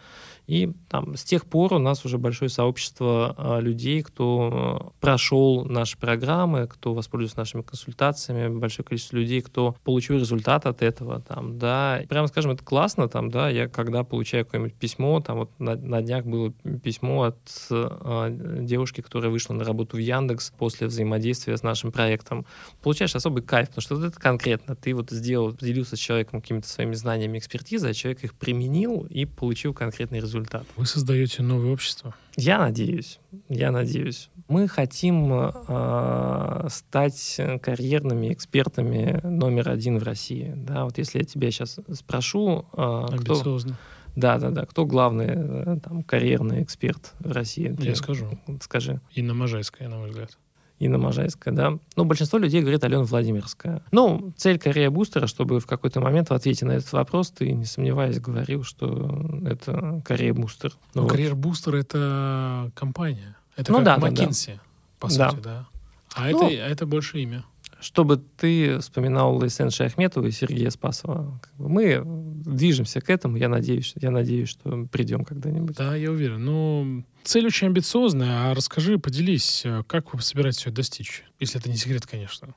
И там с тех пор у нас уже большое сообщество а, людей, кто прошел наши программы, кто воспользуется нашими консультациями, большое количество людей, кто получил результат от этого, там, да. Прямо скажем, это классно, там, да, я когда получаю какое-нибудь письмо, там вот на, на днях было письмо от э, девушки, которая вышла на работу в Яндекс после взаимодействия с нашим проектом. Получаешь особый кайф, потому что вот это конкретно. Ты вот сделал, поделился с человеком какими-то своими знаниями, экспертизой, а человек их применил и получил конкретный результат результат. Вы создаете новое общество? Я надеюсь, я надеюсь. Мы хотим э, стать карьерными экспертами номер один в России. Да, вот если я тебя сейчас спрошу, э, Амбициозно. кто... Да, да, да. Кто главный э, там, карьерный эксперт в России? Я Ты скажу. Скажи. Инна Можайская, на мой взгляд. Инна Можайская, да. Ну, большинство людей говорит Алена Владимирская. Ну, цель Корея Бустера, чтобы в какой-то момент в ответе на этот вопрос ты, не сомневаясь, говорил, что это Корея Бустер. Ну, вот. Карьер Бустер — это компания. Это Ну как да, да, McKinsey, по Да. сути, да. А Ну, это, а это больше имя. Чтобы ты вспоминал Лейсен Шахметова и Сергея Спасова. Мы движемся к этому, я надеюсь, я надеюсь, что придем когда-нибудь. Да, я уверен. Ну, цель очень амбициозная. А расскажи, поделись, э, как вы собираетесь ее достичь? Если это не секрет, конечно.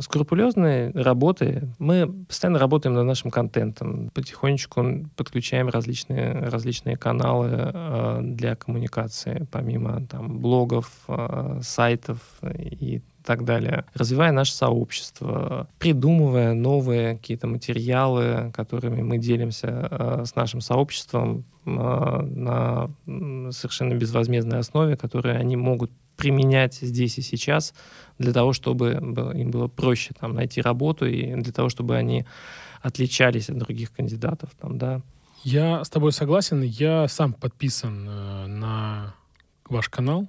скрупулезной работы. Мы постоянно работаем над нашим контентом. Потихонечку подключаем различные, различные каналы э, для коммуникации, помимо там, блогов, э, сайтов и так далее. Развивая наше сообщество, придумывая новые какие-то материалы, которыми мы делимся э, с нашим сообществом э, на совершенно безвозмездной основе, которые они могут применять здесь и сейчас для того, чтобы им было проще там, найти работу и для того, чтобы они отличались от других кандидатов. Там, да. Я с тобой согласен. Я сам подписан э, на ваш канал,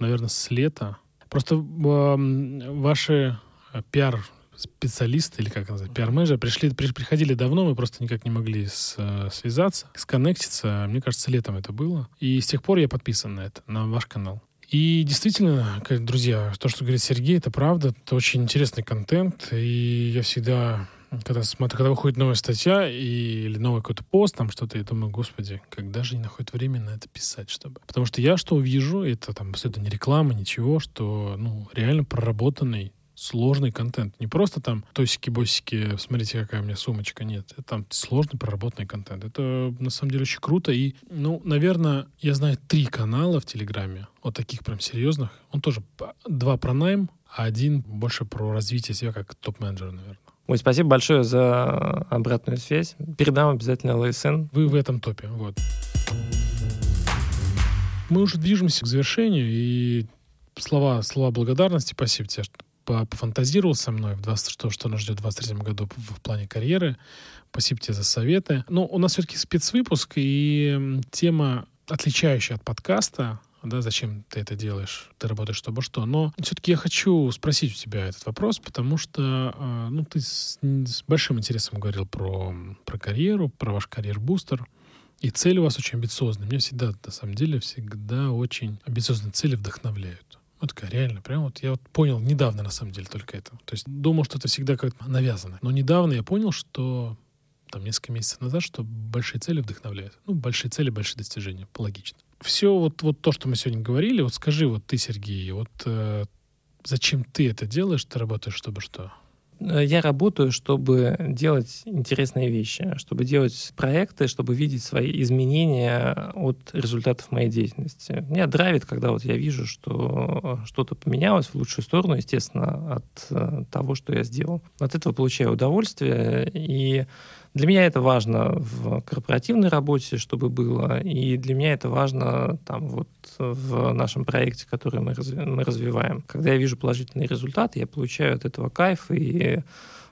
наверное, с лета. Просто эм, ваши э, пиар-специалисты, или как называется, пиар-менеджеры, пришли, при- приходили давно, мы просто никак не могли с- э, связаться, сконнектиться. Мне кажется, летом это было. И с тех пор я подписан на это, на ваш канал. И действительно, друзья, то, что говорит Сергей, это правда. Это очень интересный контент. И я всегда, когда смотрю, когда выходит новая статья и, или новый какой-то пост, там что-то, я думаю, господи, когда же они находят время на это писать, чтобы... Потому что я что увижу, это там абсолютно не реклама, ничего, что, ну, реально проработанный сложный контент. Не просто там тосики-босики, смотрите, какая у меня сумочка. Нет, это там сложный проработанный контент. Это на самом деле очень круто. И, ну, наверное, я знаю три канала в Телеграме, вот таких прям серьезных. Он тоже два про найм, а один больше про развитие себя как топ-менеджера, наверное. Ой, спасибо большое за обратную связь. Передам обязательно ЛСН. Вы в этом топе, вот. Мы уже движемся к завершению, и слова, слова благодарности, спасибо тебе, что по- пофантазировал со мной в 20, что, что нас ждет в 23 году в, плане карьеры. Спасибо тебе за советы. Ну, у нас все-таки спецвыпуск, и тема, отличающая от подкаста, да, зачем ты это делаешь, ты работаешь чтобы что. Но все-таки я хочу спросить у тебя этот вопрос, потому что э, ну, ты с, с большим интересом говорил про, про карьеру, про ваш карьер-бустер. И цели у вас очень амбициозные. Меня всегда, на самом деле, всегда очень амбициозные цели вдохновляют. Вот такая реально, прям вот я вот понял недавно, на самом деле, только это. То есть думал, что это всегда как-то навязано. Но недавно я понял, что там несколько месяцев назад, что большие цели вдохновляют. Ну, большие цели, большие достижения. Логично. Все вот, вот то, что мы сегодня говорили, вот скажи, вот ты, Сергей, вот э, зачем ты это делаешь, ты работаешь, чтобы что? Э, Я работаю, чтобы делать интересные вещи, чтобы делать проекты, чтобы видеть свои изменения от результатов моей деятельности. Меня драйвит, когда вот я вижу, что что-то поменялось в лучшую сторону, естественно, от э, того, что я сделал. От этого получаю удовольствие, и для меня это важно в корпоративной работе, чтобы было, и для меня это важно там вот в нашем проекте, который мы, разви- мы развиваем. Когда я вижу положительный результат, я получаю от этого кайф и,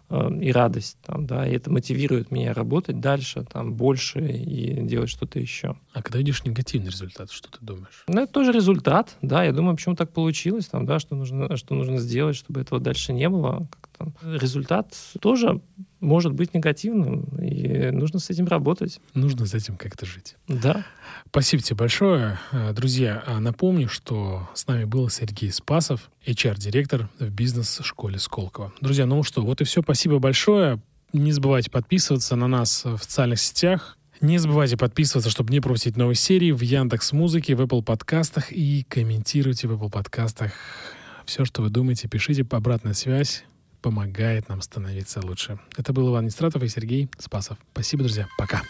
э, и радость, там, да, и это мотивирует меня работать дальше, там, больше и делать что-то еще. А когда видишь негативный результат, что ты думаешь? Ну, это тоже результат, да, я думаю, почему так получилось, там, да, что нужно, что нужно сделать, чтобы этого дальше не было. Как там. Результат тоже может быть негативным, и нужно с этим работать. Нужно с этим как-то жить. Да. Спасибо тебе большое. Э, Друзья, а напомню, что с нами был Сергей Спасов, HR-директор в бизнес-школе Сколково. Друзья, ну что, вот и все. Спасибо большое. Не забывайте подписываться на нас в социальных сетях. Не забывайте подписываться, чтобы не пропустить новые серии в Яндекс Музыке, в Apple подкастах и комментируйте в Apple подкастах все, что вы думаете, пишите по обратная связь помогает нам становиться лучше. Это был Иван Нестратов и Сергей Спасов. Спасибо, друзья. Пока.